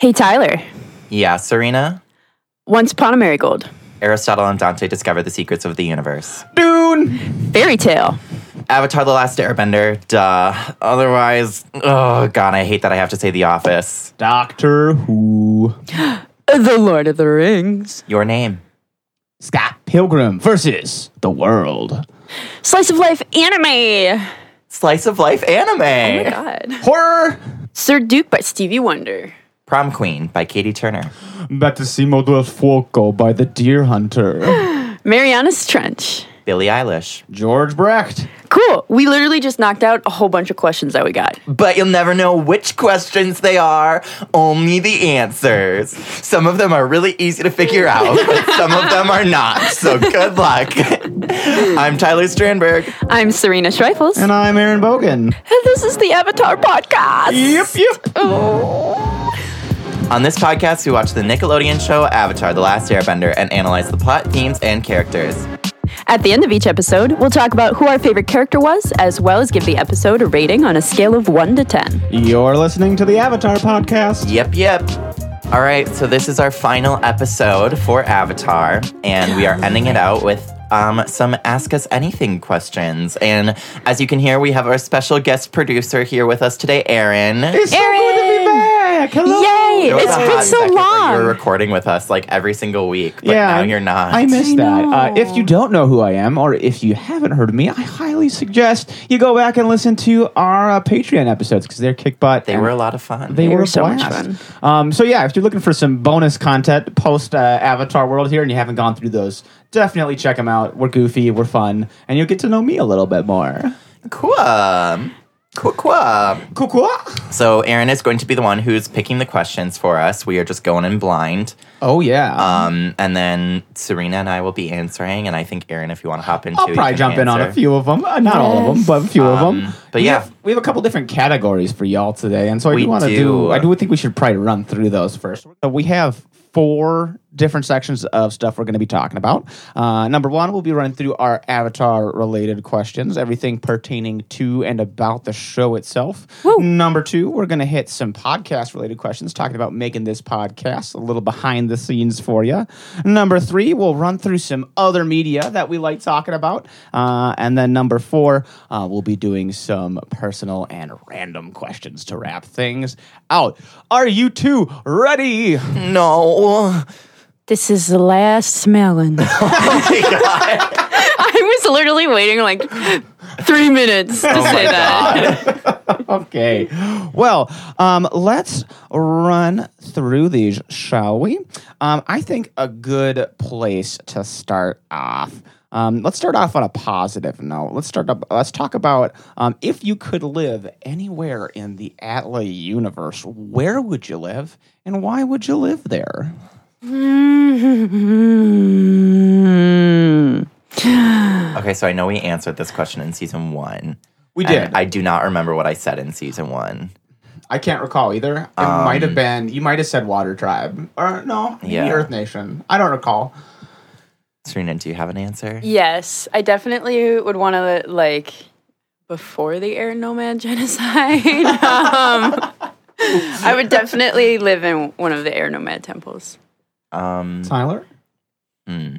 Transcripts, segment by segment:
Hey, Tyler. Yeah, Serena. Once upon a marigold. Aristotle and Dante discover the secrets of the universe. Dune. Fairy tale. Avatar The Last Airbender. Duh. Otherwise, oh god, I hate that I have to say The Office. Doctor Who. The Lord of the Rings. Your name. Scott Pilgrim versus the world. Slice of life anime. Slice of Life anime. Oh my God. Horror. Sir Duke by Stevie Wonder. Prom Queen by Katie Turner. Battesimo del Fuoco by the Dear Hunter. Mariana's Trench. Billie Eilish. George Brecht. Cool. We literally just knocked out a whole bunch of questions that we got. But you'll never know which questions they are, only the answers. Some of them are really easy to figure out, but some of them are not. So good luck. I'm Tyler Strandberg. I'm Serena Schreifels. And I'm Aaron Bogan. And this is the Avatar Podcast. Yep, yep. Oh. On this podcast, we watch the Nickelodeon show Avatar The Last Airbender and analyze the plot, themes, and characters. At the end of each episode, we'll talk about who our favorite character was, as well as give the episode a rating on a scale of 1 to 10. You're listening to the Avatar podcast. Yep, yep. All right, so this is our final episode for Avatar, and we are ending it out with um, some Ask Us Anything questions. And as you can hear, we have our special guest producer here with us today, Aaron. It's so Aaron! good to be back. Hello. Yay! There was It's a been so long. You were long. recording with us like every single week, but yeah, now you're not. I miss I that. Uh, if you don't know who I am, or if you haven't heard of me, I highly suggest you go back and listen to our uh, Patreon episodes because they're kick butt. They were a lot of fun. They, They were were a so much blast. Um, so yeah, if you're looking for some bonus content post uh, Avatar World here, and you haven't gone through those, definitely check them out. We're goofy, we're fun, and you'll get to know me a little bit more. cool. Cool, cool. So Aaron is going to be the one who's picking the questions for us. We are just going in blind. Oh yeah. Um, and then Serena and I will be answering. And I think Aaron, if you want to hop into, I'll probably jump in on a few of them. Uh, not all of them, but a few of Um, them. but We yeah. have- we have a couple different categories for y'all today, and so I We do want to do. do. I do think we should probably run through those first. So we have four different sections of stuff we're going to be talking about. Uh, number one, we'll be running through our Avatar related questions, everything pertaining to and about the show itself. Number two, we're going to hit some podcast related questions, talking about making this podcast a little behind the scenes for you. Number three, we'll run through some other media that we like talking about. Uh, and then number four, uh, we'll be doing some personal and random questions to wrap things out. Are you two ready? No. This is the last smelling. I was literally waiting like three minutes to say that. okay. Well, um, let's run through these, shall we? Um, I think a good place to start off. Um, let's start off on a positive note. Let's start up. Let's talk about um, if you could live anywhere in the Atla universe, where would you live, and why would you live there? Okay, so I know we answered this question in season one. We did. I do not remember what I said in season one. I can't recall either. It might have been. You might have said Water Tribe, or no, maybe Yeah. Earth Nation. I don't recall. Serena, do you have an answer? Yes, I definitely would want to like before the air nomad genocide. um, I would definitely live in one of the air nomad temples. Um, Tyler. hmm.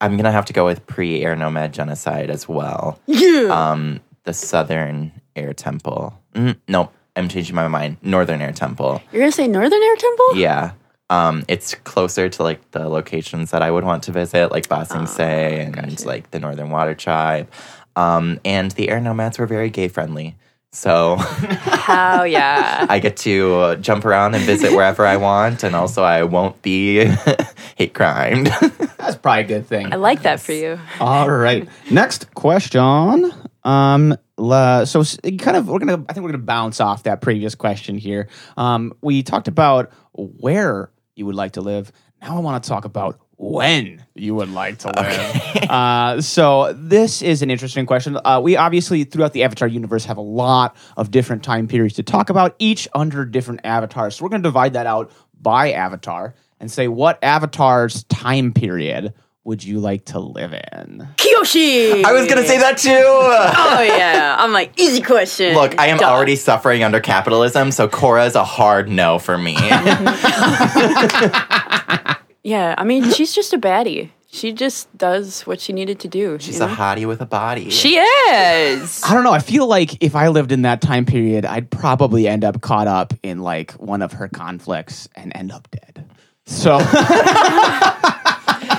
I'm gonna have to go with pre-air nomad genocide as well. Yeah. Um, the Southern Air Temple. Mm, nope, I'm changing my mind. Northern Air Temple. You're gonna say Northern Air Temple? Yeah. Um, it's closer to like the locations that I would want to visit, like Ba Sing Se and like the Northern Water Tribe. Um, and the air nomads were very gay friendly. So Oh yeah. I get to uh, jump around and visit wherever I want, and also I won't be hate crimed. That's probably a good thing. I like that for you. All right. Next question. Um, la, so kind of, we're gonna. I think we're gonna bounce off that previous question here. Um, we talked about where you would like to live. Now I want to talk about when you would like to live. uh, so this is an interesting question. Uh, we obviously throughout the Avatar universe have a lot of different time periods to talk about, each under different avatars. So we're going to divide that out by avatar and say what avatar's time period would you like to live in? Kyoshi. I was gonna say that too. Oh yeah, I'm like easy question. Look, I am Duh. already suffering under capitalism, so Korra is a hard no for me. Yeah, I mean she's just a baddie. She just does what she needed to do. She's you a hottie with a body. She is. I don't know. I feel like if I lived in that time period, I'd probably end up caught up in like one of her conflicts and end up dead. So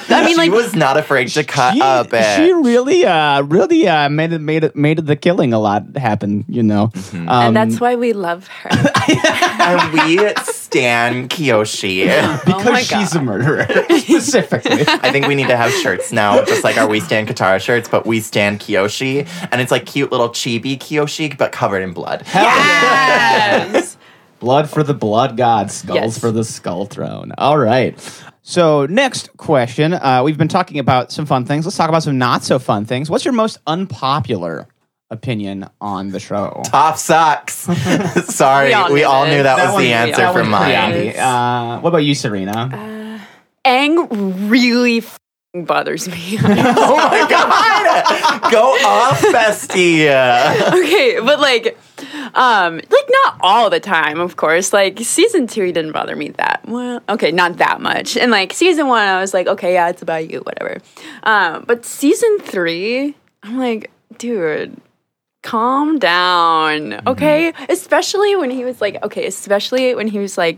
I mean, she like was not afraid to cut she, up it. she really, uh, really uh, made it, made it, made the killing a lot happen. You know, Mm-hmm. um, and that's why we love her. and we stan Kyoshi. because my she's God. a murderer specifically. I think we need to have shirts now, just like our We Stand Katara shirts, but We Stand Kyoshi. And it's like cute little chibi Kyoshi, but covered in blood. yes. Blood for the blood god, skulls Yes. for the skull throne. All right. So next question, uh, we've been talking about some fun things. Let's talk about some not so fun things. What's your most unpopular opinion on the show? Toph sucks. Sorry, We all we knew all knew that, That was one- the that answer for one's mine. Uh, what about you, Serena? Aang really f***ing bothers me. Oh my god! Go off, bestie. okay, but like, um, like not all the time, of course. Like season two, he didn't bother me that well. Okay, not that much. And like season one, I was like, okay, yeah, it's about you, whatever. Um, but season three, I'm like, dude. Calm down, okay? Especially when he was like, okay, especially when he was like,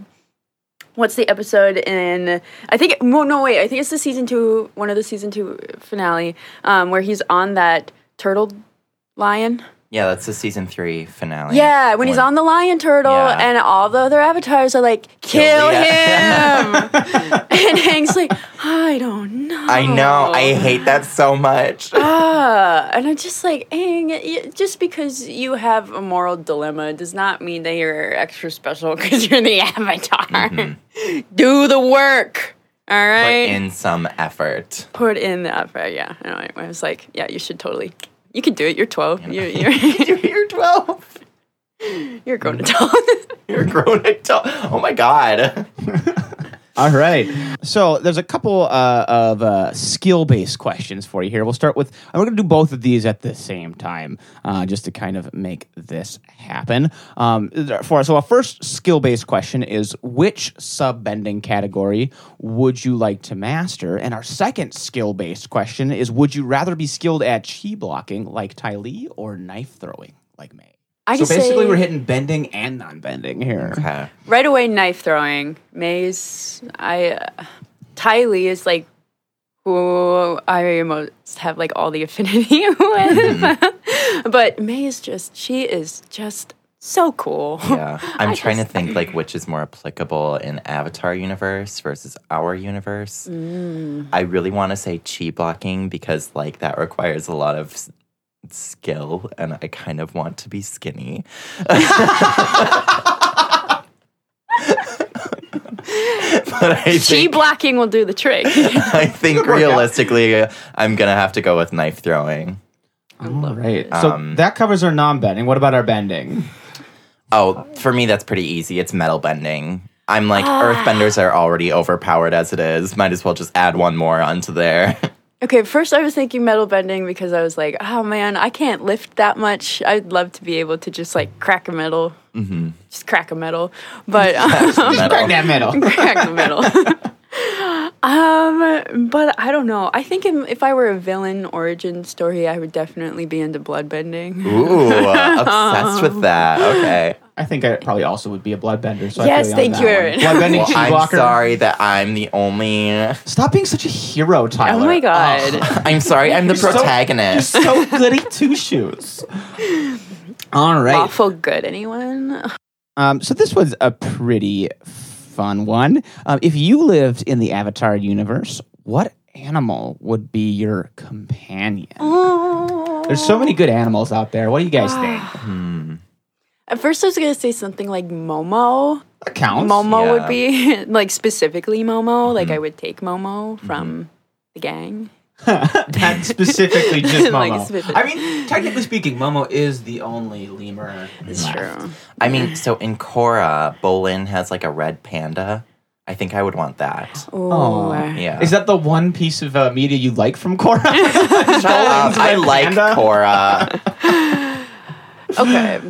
what's the episode in i think no no wait i think it's the season two one of the season two finale um, where he's on that turtle lion Yeah, that's the season three finale. yeah when he's on the lion turtle Yeah. and all the other avatars are like kill, Kill him and Aang's like i don't know I know. I hate that so much. Ah, and I'm just like, y- just because you have a moral dilemma does not mean that you're extra special because you're the avatar. Do the work. All right. Put in some effort. Put in the effort. Yeah. Anyway, I was like, yeah, you should totally. You can do it. You're 12. You're you're, You're 12. you're a grown adult. You're a grown adult. Oh my god. All right. So there's a couple uh, of uh, skill-based questions for you here. We'll start with, and we're going to do both of these at the same time, uh, just to kind of make this happen. Um, for so, our first skill-based question is, which sub-bending category would you like to master? And our second skill-based question is, would you rather be skilled at chi blocking like Ty Lee or knife throwing like Mai? I so basically, say we're hitting bending and non-bending here. Okay. right away knife throwing. Maze. I. Uh, Ty Lee is like who I most have like all the affinity with. but Mai is just she is just so cool. Yeah. I'm I trying just- to think like which is more applicable in Avatar universe versus our universe. Mm. I really want to say chi blocking because like that requires a lot of s- skill and I kind of want to be skinny. but I Chi think, blocking will do the trick. I think realistically I'm going to have to go with knife throwing. All right. So Um, that covers our non-bending. What about our bending? Oh, for me, that's pretty easy. It's metal bending. I'm like, Ah. earthbenders are already overpowered as it is. Might as well just add one more onto there. Okay, first I was thinking metal bending because I was like, oh man, I can't lift that much. I'd love to be able to just like crack a metal, mm-hmm. just crack a metal, but um, Metal. that metal. crack the metal. um, but I don't know. I think if, if I were a villain origin story, I would definitely be into blood bending. Ooh, obsessed with that. Okay. I think I probably also would be a bloodbender. So Yes, I feel thank you, that one. Aaron. Bloodbending, Well, chi I'm blocker. sorry that I'm the only. Stop being such a hero, Tyler. Oh my god. I'm sorry, I'm the You're so- protagonist. You're so goody two shoes. All right. Awful good, anyone? Um, so this was a pretty fun one. Um, if you lived in the Avatar universe, what animal would be your companion? There's so many good animals out there. What do you guys think? Hmm. At first, I was gonna say something like Momo. That counts. Momo Yeah. would be like specifically Momo. Like I would take Momo from the gang. Not specifically just Like, Momo. specific- I mean, technically speaking, Momo is the only lemur. It's left. true. I mean, so in Korra, Bolin has like a red panda. I think I would want that. Oh, Yeah. Is that the one piece of uh, media you like from Korra? Um, I like Panda? Korra. okay.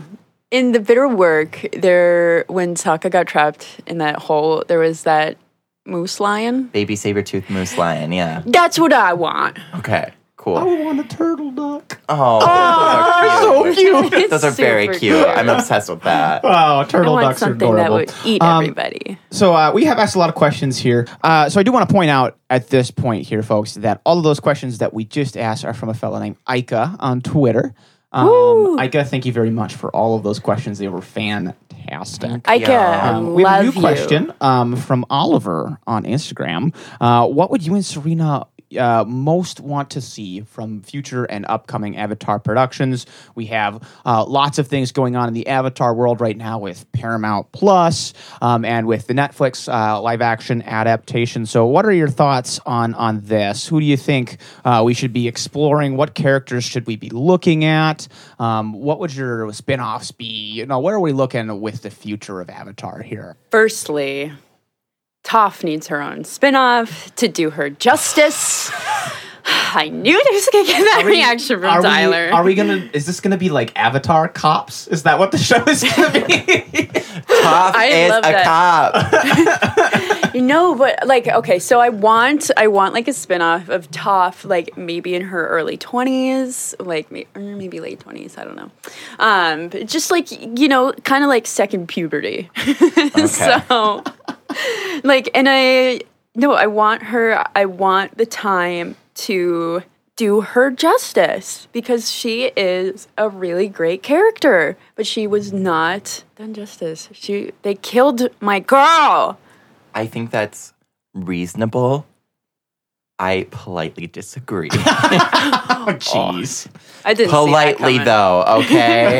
In the bitter work, there when Sokka got trapped in that hole, there was that moose lion. Baby saber tooth moose lion. Yeah. That's what I want. Okay. Cool. I want a turtle duck. Oh, Oh, those are so cute. cute. Those are very Super cute. cute. I'm obsessed with that. Oh, I turtle want ducks are something that adorable. would eat Um, everybody. So uh, we have asked a lot of questions here. Uh, so I do want to point out at this point here, folks, that all of those questions that we just asked are from a fellow named Ika on Twitter. Um, Ika, thank you very much for all of those questions. They were fantastic. I can Um, we have love a new you. question um, from Oliver on Instagram. Uh, what would you and Serena uh, most want to see from future and upcoming Avatar productions? We have uh, lots of things going on in the Avatar world right now with Paramount Plus um, and with the Netflix uh, live action adaptation. So, what are your thoughts on on this? Who do you think uh, we should be exploring? What characters should we be looking at? Um, what would your spin-offs be? You know, where are we looking with the future of Avatar here? Firstly, Toph needs her own spin-off to do her justice. I knew there was gonna get that reaction from are Tyler. We, are we gonna? Is this gonna be like Avatar Cops? Is that what the show is gonna be? Toph I is love a that. cop. No, but like okay, so I want I want like a spin-off of Toph, like maybe in her early twenties, like maybe late twenties, I don't know. Um, just like you know, kind of like second puberty. so, like, and I no, I want her. I want the time to do her justice because she is a really great character, but she was not done justice. She they killed my girl. I think that's reasonable. I politely disagree. oh, jeez. I didn't politely see that though, okay?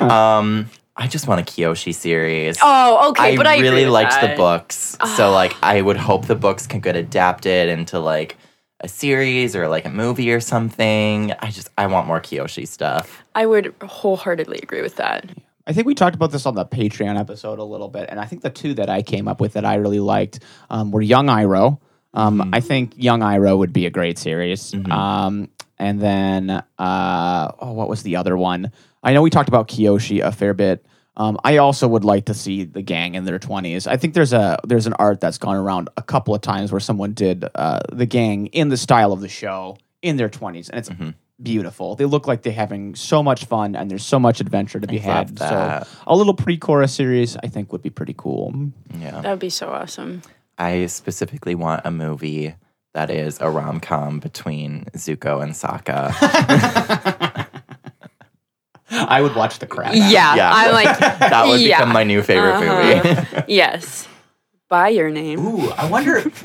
um I just want a Kyoshi series. Oh, okay, but I agree really with liked the that. books. so like I would hope the books can get adapted into like a series or like a movie or something. I just I want more Kyoshi stuff. I would wholeheartedly agree with that. I think we talked about this on the Patreon episode a little bit, and I think the two that I came up with that I really liked um, were Young Iroh. Um, I think Young Iroh would be a great series. Um, and then, uh, oh, what was the other one? I know we talked about Kyoshi a fair bit. Um, I also would like to see the gang in their twenties. I think there's a there's an art that's gone around a couple of times where someone did uh, the gang in the style of the show in their twenties, and it's beautiful. They look like they're having so much fun, and there's so much adventure to be love had. So a little pre-Korra series, I think, would be pretty cool. Yeah. That would be so awesome. I specifically want a movie that is a rom com between Zuko and Sokka. I would watch the crap. out of it. Yeah, Yeah. I'm like that would yeah. become my new favorite movie. Uh-huh. yes. By your name. Ooh, I wonder.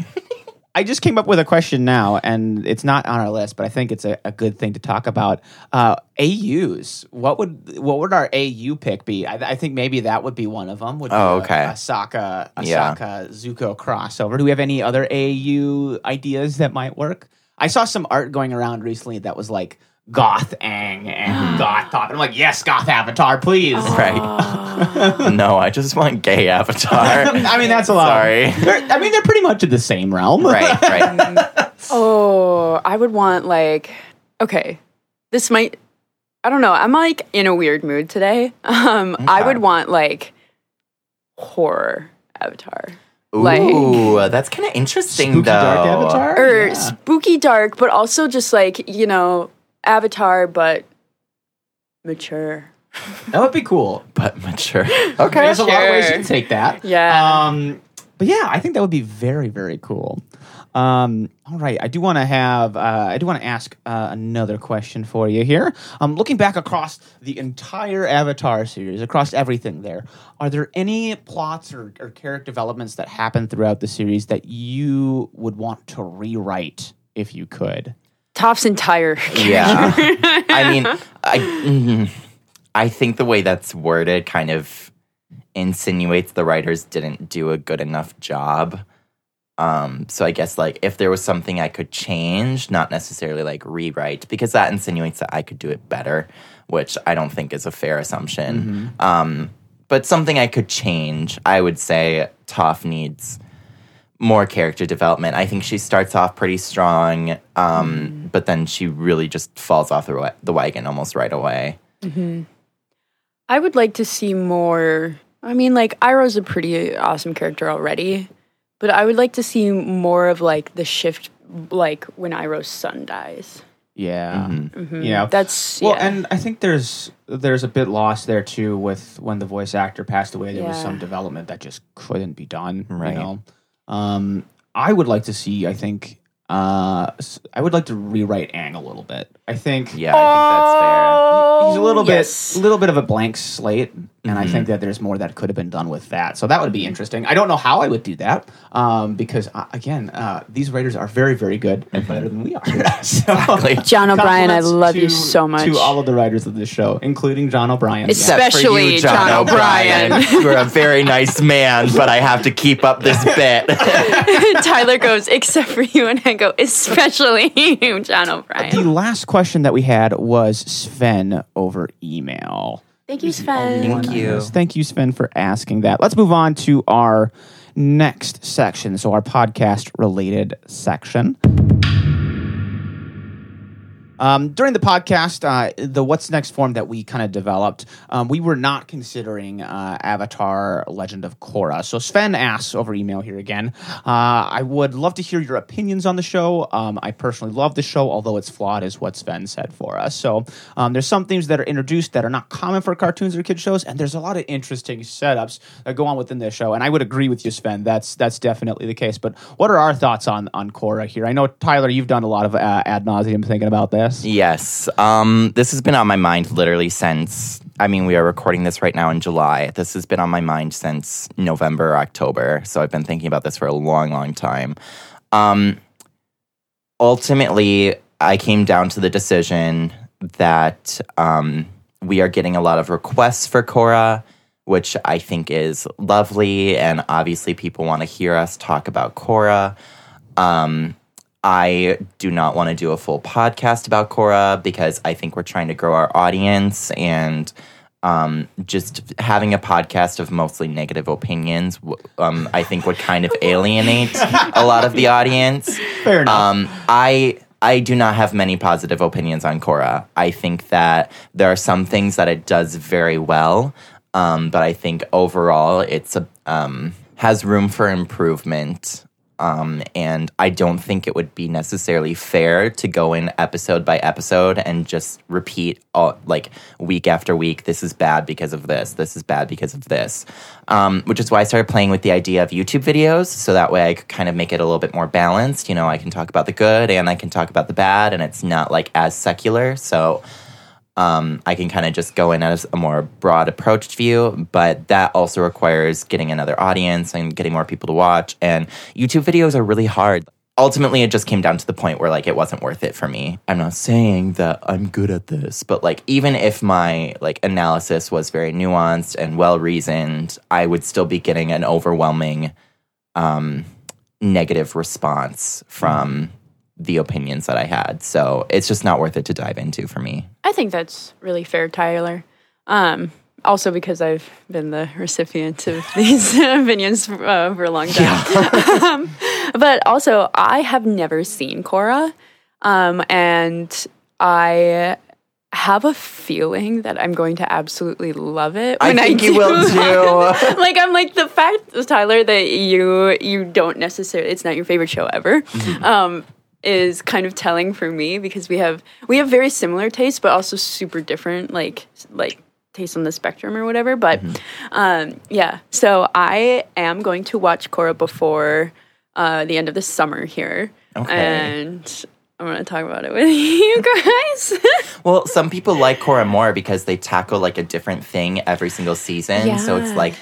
I just came up with a question now, and it's not on our list, but I think it's a, a good thing to talk about. Uh, AUs. What would what would our AU pick be? I, I think maybe that would be one of them. Would be Oh, okay. A, Sokka, a Yeah. Zuko crossover. Do we have any other AU ideas that might work? I saw some art going around recently that was like Goth Aang and Goth Toph. And I'm like, yes, Goth Avatar, please. right. no, I just want gay Avatar. I mean, that's a lot. Sorry. They're- I mean, they're pretty much in the same realm. right, right. Oh, I would want like okay. This might I don't know. I'm like in a weird mood today. Um I would want like horror avatar. Ooh, Like- that's kind of interesting, Spooky though. Dark Avatar? Or Yeah. spooky dark, but also just like, you know, avatar but mature. That would be cool. But mature. Okay, there's a lot of ways you can take that. Yeah. Um, but yeah, I think that would be very, very cool. Um, all right, I do want to have, uh, I do want to ask uh, another question for you here. Um, looking back across the entire Avatar series, across everything there, are there any plots or, or character developments that happen throughout the series that you would want to rewrite if you could? Toph's entire Yeah. I mean, I, mm, I think the way that's worded kind of insinuates the writers didn't do a good enough job. Um, so I guess like if there was something I could change, not necessarily like rewrite, because that insinuates that I could do it better, which I don't think is a fair assumption. Um, but something I could change, I would say Toph needs more character development. I think she starts off pretty strong, um, but then she really just falls off the, the wagon almost right away. I would like to see more. I mean, like Iroh's a pretty awesome character already, but I would like to see more of like the shift, like when Iroh's son dies. Yeah. Mm-hmm. Yeah. That's Well, yeah. and I think there's there's a bit lost there too with when the voice actor passed away. There was some development that just couldn't be done. Right. You know, um, I would like to see. I think uh, s- I would like to rewrite Aang a little bit. I think Yeah, I think that's fair. he's a little Oh, yes. bit a little bit of a blank slate, and I Mm-hmm. think that there's more that could have been done with that. So that would be interesting. I don't know how I would do that um, because uh, again, uh, these writers are very very good and better than we are. so, Exactly. John O'Bryan, I compliments love you so much. To all of the writers of this show, including John O'Bryan. It's- Yeah. For Especially you, John O'Bryan. You're a very nice man, but I have to keep up this bit. Tyler goes, except for you, and I go, especially you, John O'Bryan. the last question that we had was Sven over email. Thank you, Sven. Thank you. Thank you, Sven, for asking that. Let's move on to our next section. So, our podcast related section. Um, during the podcast, uh, the What's Next form that we kind of developed, um, we were not considering uh, Avatar Legend of Korra. So Sven asks over email here again. Uh, I would love to hear your opinions on the show. Um, I personally love the show, although it's flawed, is what Sven said for us. So um, there's some things that are introduced that are not common for cartoons or kid shows, and there's a lot of interesting setups that go on within this show. And I would agree with you, Sven. That's that's definitely the case. But what are our thoughts on on Korra here? I know Tyler, you've done a lot of uh, ad nauseum thinking about this. Yes. Um, this has been on my mind literally since, I mean, we are recording this right now in July. This has been on my mind since November, October. So I've been thinking about this for a long, long time. Um, ultimately, I came down to the decision that um, we are getting a lot of requests for Korra, which I think is lovely. And obviously, people want to hear us talk about Korra. Um, I do not want to do a full podcast about Korra because I think we're trying to grow our audience and um, just having a podcast of mostly negative opinions, um, I think would kind of alienate a lot of the audience. Fair enough. Um, I I do not have many positive opinions on Korra. I think that there are some things that it does very well, um, but I think overall it's a um, has room for improvement. Um, and I don't think it would be necessarily fair to go in episode by episode and just repeat all, like week after week. This is bad because of this. This is bad because of this. Um, which is why I started playing with the idea of YouTube videos, so that way I could kind of make it a little bit more balanced. You know, I can talk about the good and I can talk about the bad, and it's not like as secular. So um, I can kind of just go in as a more broad approached view, but that also requires getting another audience and getting more people to watch. And YouTube videos are really hard. Ultimately, it just came down to the point where like it wasn't worth it for me. I'm not saying that I'm good at this, but like even if my like analysis was very nuanced and well reasoned, I would still be getting an overwhelming um, negative response from the opinions that I had. So it's just not worth it to dive into for me. I think that's really fair, Tyler. Um, also because I've been the recipient of these opinions uh, for a long time. um, but also, I have never seen Korra, um, and I have a feeling that I'm going to absolutely love it. I When I, think you do. will too. like I'm like the fact, Tyler, that you you don't necessarily it's not your favorite show ever. Mm-hmm. Um, is kind of telling for me because we have we have very similar tastes but also super different like like tastes on the spectrum or whatever but Mm-hmm. um yeah so i am going to watch Korra before uh the end of the summer here Okay. and i'm going to talk about it with you guys Well, some people like Korra more because they tackle like a different thing every single season. So it's like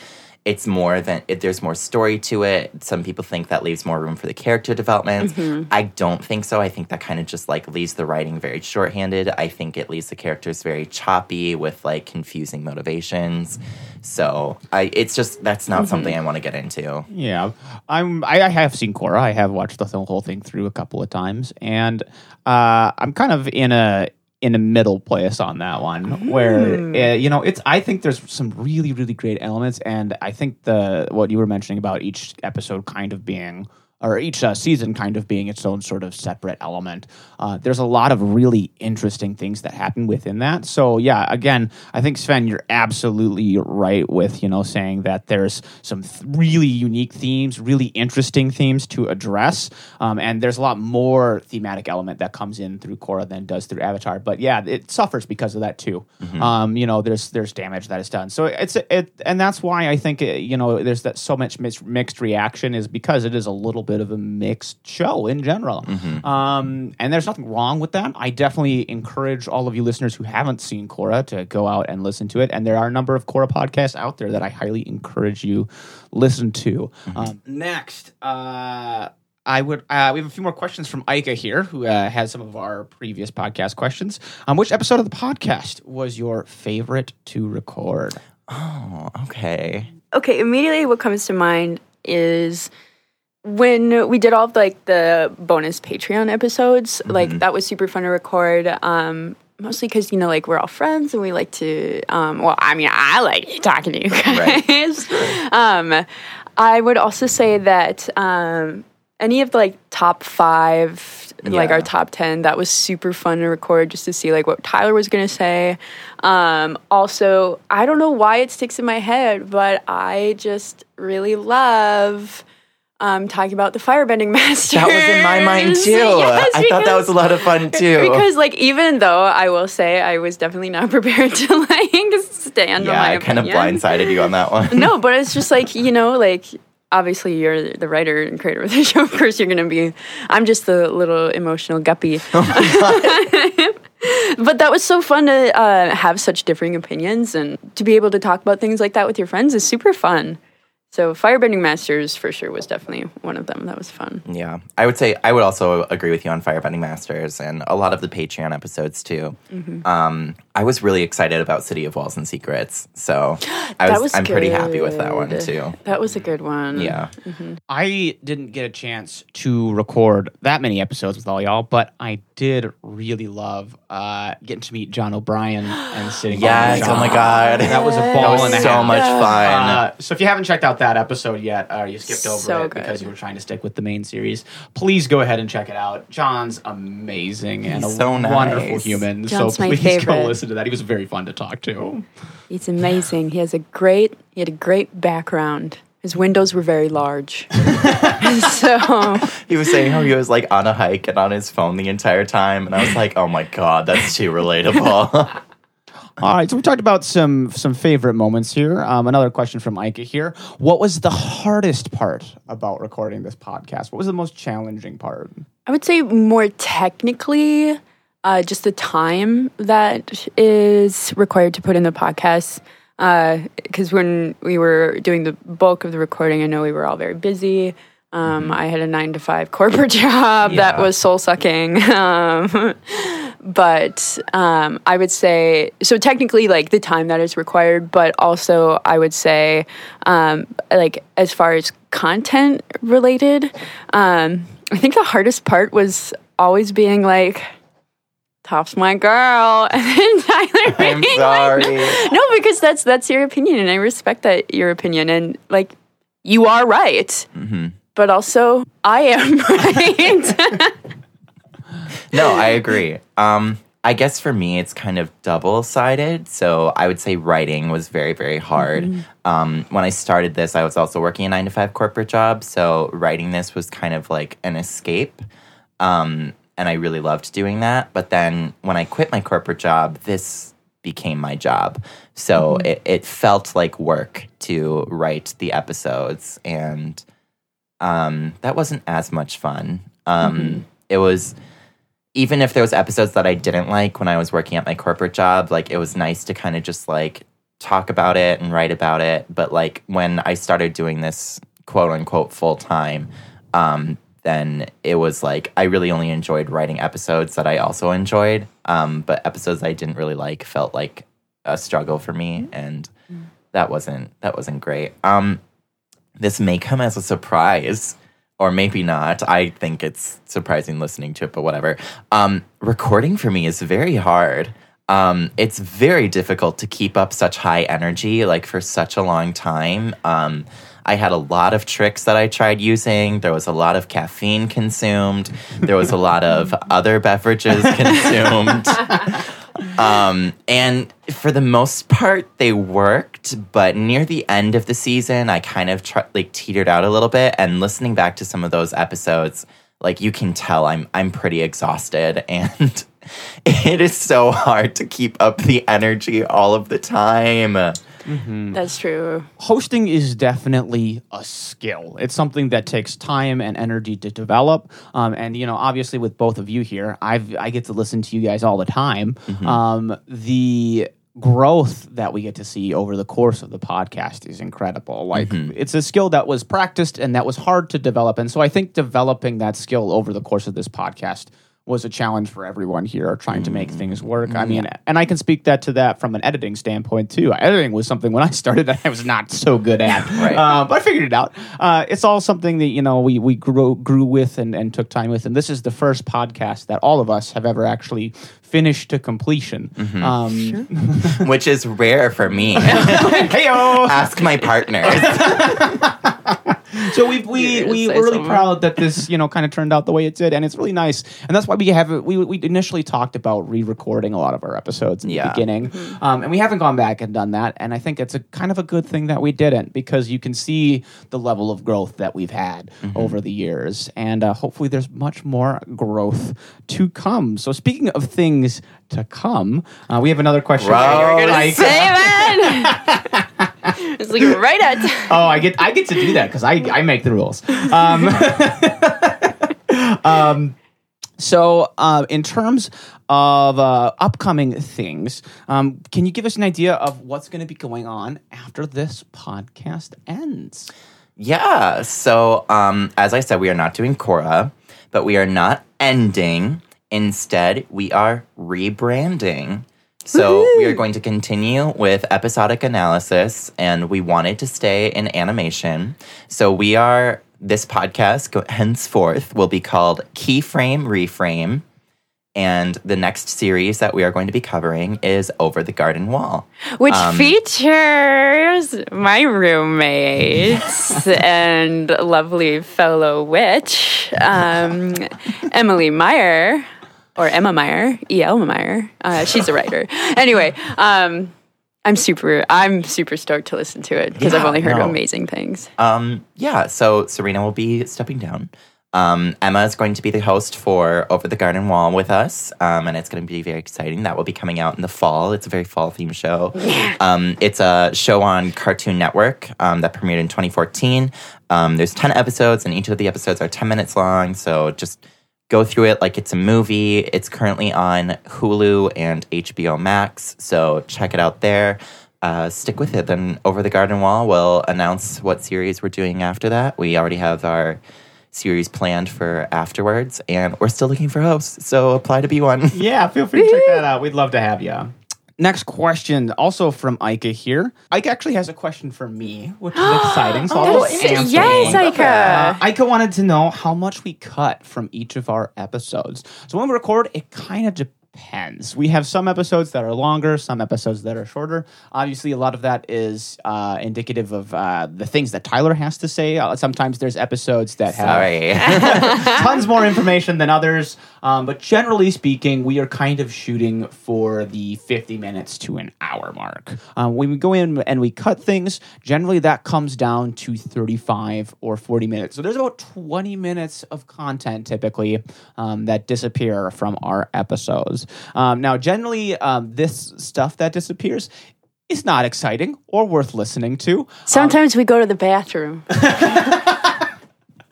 it's more than it, there's more story to it. Some people think that leaves more room for the character development. Mm-hmm. I don't think so. I think that kind of just like leaves the writing very shorthanded. I think it leaves the characters very choppy with like confusing motivations. So I it's just that's not Mm-hmm. something I want to get into. Yeah, I'm. I, I have seen Korra. I have watched the whole thing through a couple of times, and uh, I'm kind of in a in a middle place on that one where uh, you know it's i think there's some really really great elements and i think the what you were mentioning about each episode kind of being or each uh, season kind of being its own sort of separate element. Uh, there's a lot of really interesting things that happen within that. So yeah, again, I think Sven, you're absolutely right with you know saying that there's some th- really unique themes, really interesting themes to address, um, and there's a lot more thematic element that comes in through Korra than does through Avatar. But yeah, it suffers because of that too. Um, you know, there's there's damage that is done. So it's it, and that's why I think uh, you know there's that so much mis- mixed reaction is because it is a little bit of a mixed show in general. Um, and there's nothing wrong with that. I definitely encourage all of you listeners who haven't seen Korra to go out and listen to it. And there are a number of Korra podcasts out there that I highly encourage you listen to. Um, next, uh, I would. Uh, we have a few more questions from Ika here, who uh, has some of our previous podcast questions. Um, which episode of the podcast was your favorite to record? Oh, okay. Okay, immediately what comes to mind is when we did all of like the bonus Patreon episodes, like that was super fun to record. Um, mostly because you know, like we're all friends and we like to. Um, well, I mean, I like talking to you guys. um, I would also say that um, any of the like top five, like our top ten, that was super fun to record just to see like what Tyler was gonna say. Um, also, I don't know why it sticks in my head, but I just really love um, talking about the firebending master. That was in my mind too. Yes, I thought that was a lot of fun too. because like even though I will say I was definitely not prepared to like stand on yeah, my I kind of blindsided you on that one. no, but it's just like you know, like obviously you're the writer and creator of the show. Of course, you're gonna be. I'm just the little emotional guppy. but that was so fun to uh, have such differing opinions and to be able to talk about things like that with your friends is super fun. So Firebending Masters for sure was definitely one of them. That was fun. Yeah, I would say I would also agree with you on Firebending Masters and a lot of the Patreon episodes too. Mm-hmm. Um, I was really excited about City of Walls and Secrets, so I was, was I'm pretty happy with that one too. That was a good one. Yeah, I didn't get a chance to record that many episodes with all y'all, but I did really love uh, getting to meet John O'Bryan and sitting. down with yes. John. Oh my god, that was a That ball was and a so half. much fun. Uh, so if you haven't checked out that episode yet, uh, you skipped over So it good. because you were trying to stick with the main series. Please go ahead and check it out. John's amazing and a He's so wonderful human. John's so my please go favorite. Listen to that. He was very fun to talk to. He's amazing. He has a great he had a great background. His windows were very large. so he was saying how he was like on a hike and on his phone the entire time, and I was like, oh my god, that's too relatable. All right, so we talked about some some favorite moments here. Um, another question from Ika here: What was the hardest part about recording this podcast? What was the most challenging part? I would say more technically, uh, just the time that is required to put in the podcast. Because when we were doing the bulk of the recording, I know we were all very busy. Um, I had a nine to five corporate job that was soul sucking. Um, but um, I would say so technically like the time that is required, but also I would say um, like as far as content related, um, I think the hardest part was always being like. Toph's my girl, and then Tyler I'm sorry. Like, no, because that's that's your opinion, and I respect that your opinion, and like you are right, Mm-hmm. but also I am right. no, I agree. Um, I guess for me, it's kind of double sided. So I would say writing was very, very hard. Um, when I started this, I was also working a nine to five corporate job. So writing this was kind of like an escape. Um, and I really loved doing that. But then when I quit my corporate job, this became my job. So it, it felt like work to write the episodes. And um, that wasn't as much fun. Um, It was even if there was episodes that I didn't like when I was working at my corporate job, like it was nice to kind of just like talk about it and write about it. But like when I started doing this quote unquote full time, um, then it was like I really only enjoyed writing episodes that I also enjoyed. Um, but episodes I didn't really like felt like a struggle for me, and that wasn't that wasn't great. Um, this may come as a surprise, or maybe not. I think it's surprising listening to it, but whatever. Um, recording for me is very hard. Um, it's very difficult to keep up such high energy like for such a long time. Um, I had a lot of tricks that I tried using. There was a lot of caffeine consumed. There was a lot of other beverages consumed. Um, and for the most part, they worked. But near the end of the season, I kind of tr- like teetered out a little bit. And listening back to some of those episodes, like you can tell, I'm I'm pretty exhausted, and it is so hard to keep up the energy all of the time. That's true. hosting is definitely a skill. It's something that takes time and energy to develop. Um, and you know, obviously, with both of you here, I've I get to listen to you guys all the time. Um, the growth that we get to see over the course of the podcast is incredible. Like it's a skill that was practiced and that was hard to develop. And so I think developing that skill over the course of this podcast was a challenge for everyone here trying to make things work. I mean, and I can speak that to that from an editing standpoint too. Editing was something when I started that I was not so good at, Right. uh, but I figured it out. Uh, it's all something that you know we we grew grew with and, and took time with, and this is the first podcast that all of us have ever actually finished to completion. Um, which is rare for me. Heyo! Ask my partners. so we we You're we were really something. proud that this you know kind of turned out the way it did, and it's really nice. And that's why we have it. We we initially talked about re-recording a lot of our episodes in the Yeah. beginning, um, and we haven't gone back and done that. And I think it's a kind of a good thing that we didn't because you can see the level of growth that we've had over the years, and uh, hopefully there's much more growth to come. So speaking of things to come, uh, we have another question. Bro, You're gonna Like- say that. it's like right at. oh, I get I get to do that because I I make the rules. Um, um, so uh, in terms of uh, upcoming things, um, can you give us an idea of what's going to be going on after this podcast ends? Yeah. So, um, as I said, we are not doing Korra, but we are not ending. Instead, we are rebranding. So, we are going to continue with episodic analysis, and we wanted to stay in animation. So, we are, this podcast go, henceforth will be called Keyframe Reframe. And the next series that we are going to be covering is Over the Garden Wall. Which Um, features my roommates and lovely fellow witch, um, Emily Meyer, or Emma Meyer, E. Elma Meyer. Uh, she's a writer. Anyway, um, I'm super. I'm super stoked to listen to it because I've only heard no. amazing things. Um, yeah, so Serena will be stepping down. Um, Emma is going to be the host for Over the Garden Wall with us, um, and it's going to be very exciting. That will be coming out in the fall. It's a very fall themed show. Um, it's a show on Cartoon Network um, that premiered in 2014. Um, there's 10 episodes, and each of the episodes are 10 minutes long. So just go through it like it's a movie. It's currently on Hulu and HBO Max, so check it out there. Uh, stick with it. Then Over the Garden Wall we'll announce what series we're doing after that. We already have our series planned for afterwards, and we're still looking for hosts, so apply to be one. Yeah, feel free to check that out. We'd love to have you. Next question, also from Ike here. Ike actually has a question for me, which is exciting. So I'll just answer Yes, it. Ika. Uh, Ika wanted to know how much we cut from each of our episodes. So when we record, it kind of depends. We have some episodes that are longer, some episodes that are shorter. Obviously, a lot of that is uh, indicative of uh, the things that Tyler has to say. Uh, sometimes there's episodes that have tons more information than others. Um, but generally speaking, we are kind of shooting for the 50 minutes to an hour mark. Um, when we go in and we cut things, generally that comes down to 35 or 40 minutes. So there's about 20 minutes of content typically um, that disappear from our episodes. Um, now, generally, um, this stuff that disappears is not exciting or worth listening to. Sometimes we go to the bathroom.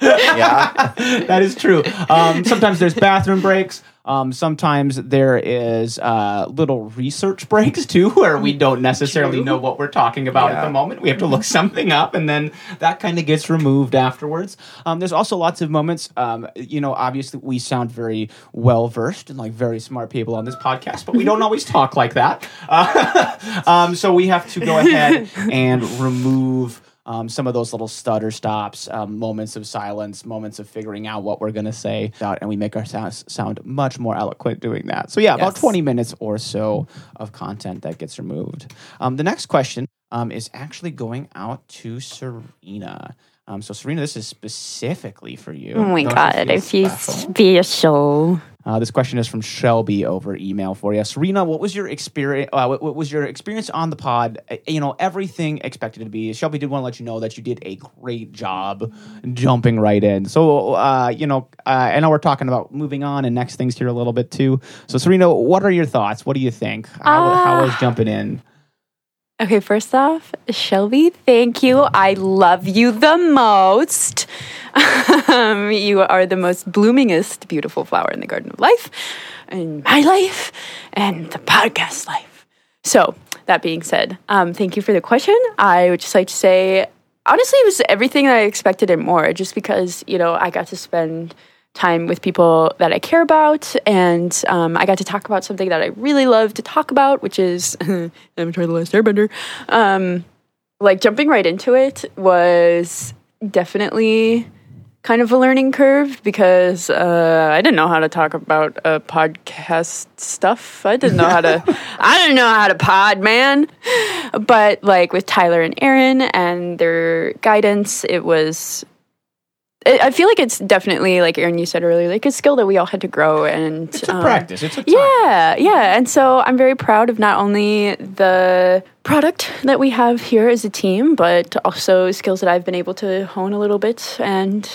yeah. that is true. Um, sometimes there's bathroom breaks. Um, sometimes there is uh, little research breaks too, where we don't necessarily know what we're talking about at the moment. We have to look something up, and then that kind of gets removed afterwards. Um, there's also lots of moments. Um, you know, obviously we sound very well versed and like very smart people on this podcast, but we don't always talk like that. Uh, um, so we have to go ahead and remove um, some of those little stutter stops, um, moments of silence, moments of figuring out what we're going to say, and we make our sounds sound much more eloquent doing that. So, yeah, about 20 minutes or so of content that gets removed. Um, the next question um, is actually going out to Serena. Um, so, Serena, this is specifically for you. Oh my Don't god, feel I feel special? special. Uh, this question is from Shelby over email for you. Serena, what was your experience? Uh, what, what was your experience on the pod? Uh, you know, everything expected to be. Shelby did want to let you know that you did a great job jumping right in. So, uh, you know, uh, I know we're talking about moving on and next things here a little bit too. So, Serena, what are your thoughts? What do you think? How, how was jumping in? Okay, first off, Shelby, thank you. I love you the most. um, you are the most bloomingest, beautiful flower in the garden of life, in my life, and the podcast life. So, that being said, um, thank you for the question. I would just like to say, honestly, it was everything that I expected and more, just because, you know, I got to spend time with people that I care about, and um, I got to talk about something that I really love to talk about, which is Avatar: The Last Airbender. Um, like jumping right into it was definitely kind of a learning curve because uh, I didn't know how to talk about uh, podcast stuff. I didn't know how to. I didn't know how to pod, man. But like with Tyler and Aaron and their guidance, it was. I I feel like it's definitely like Aaron, you said earlier, like a skill that we all had to grow and It's a um, practice. It's a time. yeah, yeah. And so I'm very proud of not only the product that we have here as a team, but also skills that I've been able to hone a little bit. And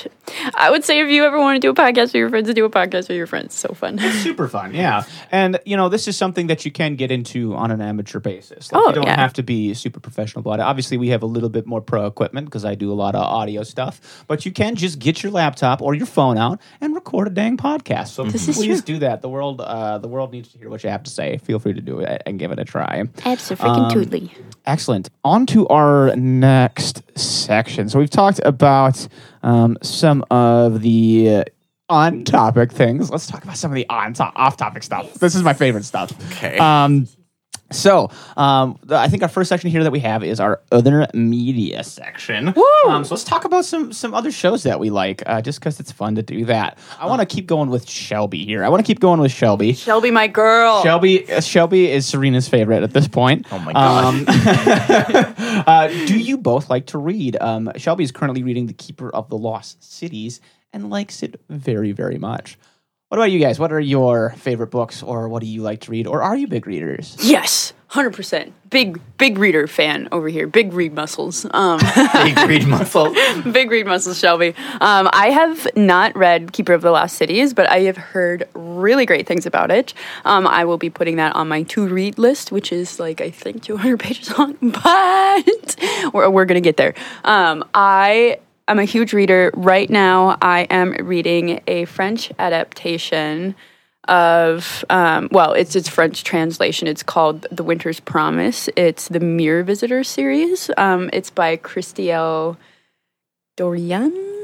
I would say if you ever want to do a podcast with your friends, do a podcast with your friends. So fun. super fun yeah and you know this is something that you can get into on an amateur basis like, Oh, you don't yeah. have to be super professional about it obviously we have a little bit more pro equipment because i do a lot of audio stuff but you can just get your laptop or your phone out and record a dang podcast so This please true. do that the world uh, the world needs to hear what you have to say feel free to do it and give it a try Absolutely. Excellent. On to our next section. So we've talked about um, some of the on topic things. Let's talk about some of the on to- off topic stuff. This is my favorite stuff. Okay. Um, so um, the- I think our first section here that we have is our other media section. Um, so let's talk about some some other shows that we like, uh, just because it's fun to do that. I want to keep going with Shelby here. I want to keep going with Shelby. Shelby, my girl. Shelby uh, Shelby is Serena's favorite at this point. Oh my God. Um, uh, do you both like to read? Um, Shelby is currently reading The Keeper of the Lost Cities and likes it very, very much. What about you guys? What are your favorite books, or what do you like to read, or are you big readers? yes, hundred percent. Big, big reader fan over here. Big read muscles. Um, Big read muscles. Big read muscles, Shelby. Um, I have not read Keeper of the Lost Cities, but I have heard really great things about it. Um, I will be putting that on my to read list, which is like I think 200 pages long, but we're, we're gonna get there. Um, I am a huge reader. Right now, I am reading a French adaptation of um, well, it's its French translation. It's called The Winter's Promise. It's the Mirror Visitor series. Um, it's by Christiel Dorian.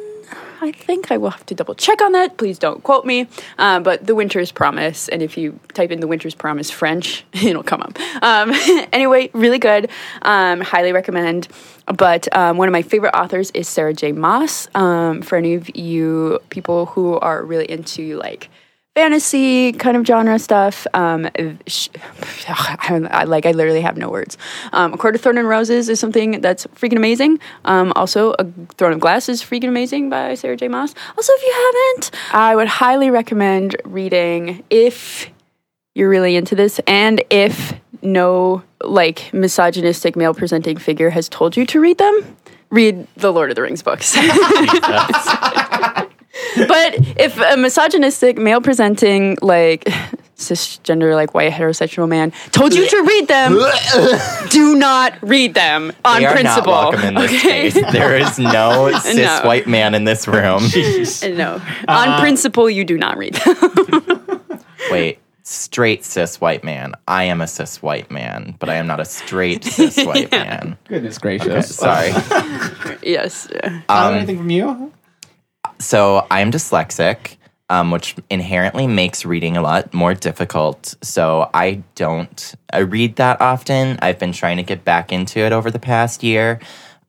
I think I will have to double check on that. Please don't quote me. Um, but The Winter's Promise, and if you type in The Winter's Promise French, it'll come up. Um, anyway, really good. Um, highly recommend. But um, one of my favorite authors is Sarah J. Maas. Um, for any of you people who are really into like fantasy kind of genre stuff. Um, sh- I, like I literally have no words. Um, a Court of Thorn and Roses is something that's freaking amazing. Um, also, A Throne of Glass is freaking amazing by Sarah J. Maas. Also, if you haven't, I would highly recommend reading if you're really into this and if no like misogynistic male presenting figure has told you to read them read the lord of the rings books but if a misogynistic male presenting like cisgender like white heterosexual man told you to read them do not read them on They are principle not welcome in this okay space. There is no cis No. white man in this room. no on principle you do not read them Wait, straight cis white man. I am a cis white man, but I am not a straight cis white man. Goodness gracious. Sorry. yes Um, anything from you? So I'm dyslexic, um, which inherently makes reading a lot more difficult. So I don't I read that often. I've been trying to get back into it over the past year.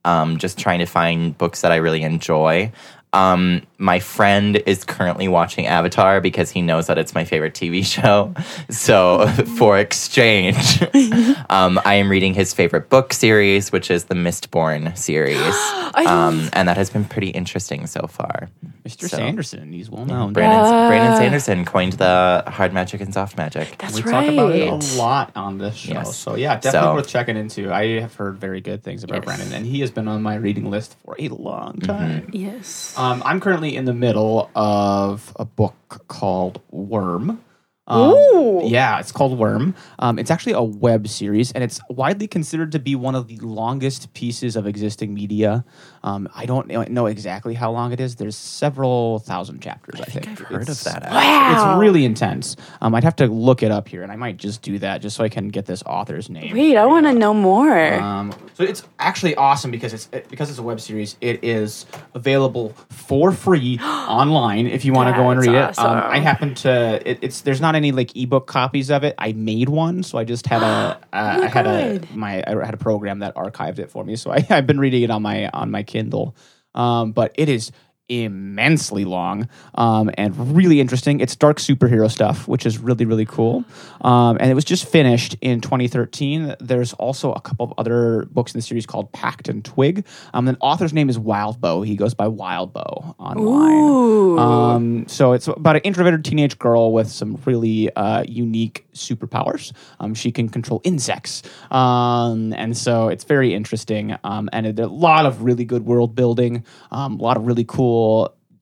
um, just trying to find books that I really enjoy. Um, my friend is currently watching Avatar because he knows that it's my favorite TV show. So, for exchange, um, I am reading his favorite book series, which is the Mistborn series. Um, and that has been pretty interesting so far. Mr. So- Sanderson, he's well known. Brandon, Yeah. Brandon Sanderson coined the hard magic and soft magic. That's we right. talk about it a lot on this show. Yes. So yeah, definitely So- worth checking into. I have heard very good things about Yes. Brandon, and he has been on my reading list for a long time. Yes. Um, I'm currently in the middle of a book called Worm. Um, Ooh. Yeah, it's called Worm. Um, it's actually a web series, and it's widely considered to be one of the longest pieces of existing media. Um, I don't know- know exactly how long it is. There's several thousand chapters. I, think, I've heard It's- of that. actually. Wow. It's really intense. Um, I'd have to look it up here, and I might just do that just so I can get this author's name. Wait, I want to know more. Um, so it's actually awesome because it's it, because it's a web series. It is available for free online if you want to go and That's read it. Um. I happen to. It, it's there's not any like ebook copies of it. I made one, so I just had a. Uh, I had a my I had a program that archived it for me. So I, I've been reading it on my on my Kindle. Um, but it is immensely long um, and really interesting. It's dark superhero stuff, which is really, really cool. Um, and it was just finished in 2013. There's also a couple of other books in the series called Pact and Twig. Um, the author's name is Wildbow. He goes by Wildbow online. Um, so it's about an introverted teenage girl with some really uh, unique superpowers. Um, she can control insects, um, and so it's very interesting. Um, and a lot of really good world building, um, a lot of really cool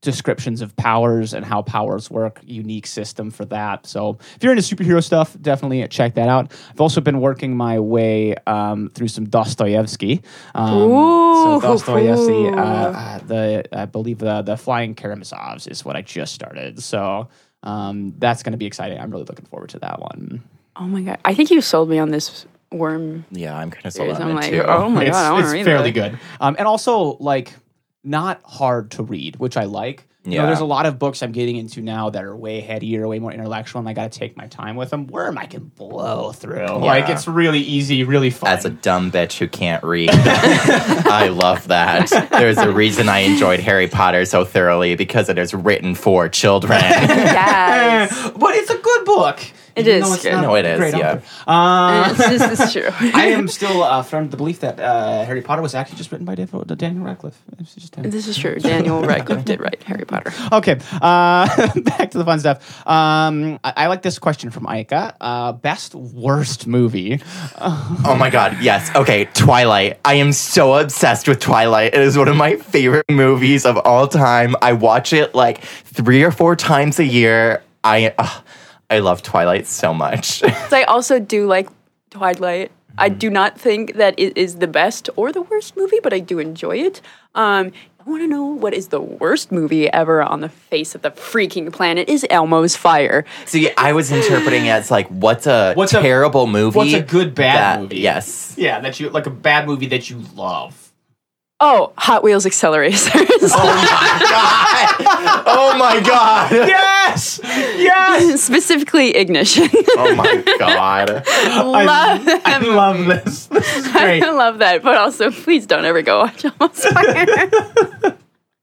descriptions of powers and how powers work. Unique system for that. So if you're into superhero stuff, definitely check that out. I've also been working my way um, through some Dostoevsky. Um, so Ooh. Dostoevsky, uh, uh, the I believe the the Flying Karamazovs is what I just started. So um, that's going to be exciting. I'm really looking forward to that one. oh my god, I think you sold me on this worm. Yeah, I'm kind of sold on it like, too. oh my it's god, I it's read fairly that. good, um, and also like not hard to read, which I like. You know, Yeah. there's a lot of books I'm getting into now that are way headier, way more intellectual, and I got to take my time with them. Worm I can blow through. Like it's really easy, really fun. As a dumb bitch who can't read, I love that. There's a reason I enjoyed Harry Potter so thoroughly because it is written for children. Yes. but it's a good book. It even is though it's good. No, it a is, great yeah. Uh, this is this is true. I am still uh, firm to the belief that uh, Harry Potter was actually just written by Dave- Daniel Radcliffe. It's just him. This is true. Daniel Radcliffe did write Harry Potter. Okay, uh, back to the fun stuff. Um, I, I like this question from Aika. Uh, best worst movie? Oh my god, yes. Okay, Twilight. I am so obsessed with Twilight. It is one of my favorite movies of all time. I watch it like 3 or 4 times a year. I ugh, I love Twilight so much. I also do like Twilight. I do not think that it is the best or the worst movie, but I do enjoy it. Um, I want to know what is the worst movie ever on the face of the freaking planet is Elmo's Fire. See, I was interpreting it as like what's a What's a- terrible movie? what's a good bad that- movie? Yes. Yeah, that you like a bad movie that you love. Oh, Hot Wheels AcceleRacers. Oh my god. Oh my god! Yes, yes. Specifically Ignition. Oh my god. love I, I love this. This is great. I love that, but also please don't ever go watch Elmo's Fire.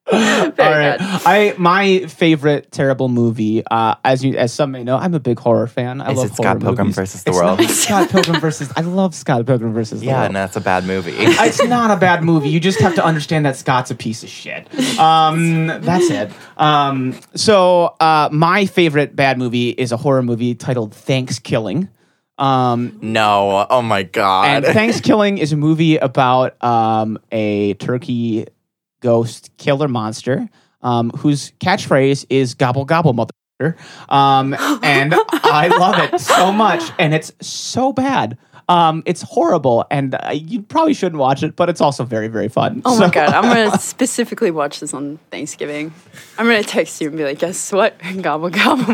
Very All right. good. I my favorite terrible movie. Uh, as you as some may know, I'm a big horror fan. I Is love it Scott horror Pilgrim movies. versus the It's World? not Scott Pilgrim versus. I love Scott Pilgrim versus the Yeah, World. and that's a bad movie. It's not a bad movie. You just have to understand that Scott's a piece of shit. Um, that's it. Um, so uh, my favorite bad movie is a horror movie titled Thanksgiving. Um, no. Oh my god. and Thanksgiving is a movie about um, a turkey ghost killer monster um, whose catchphrase is "gobble gobble, mother." Um, and I love it so much, and it's so bad. Um, it's horrible, and uh, you probably shouldn't watch it, but it's also very, very fun. Oh So- my god, I'm gonna specifically watch this on Thanksgiving. I'm gonna text you and be like, guess what? Gobble gobble,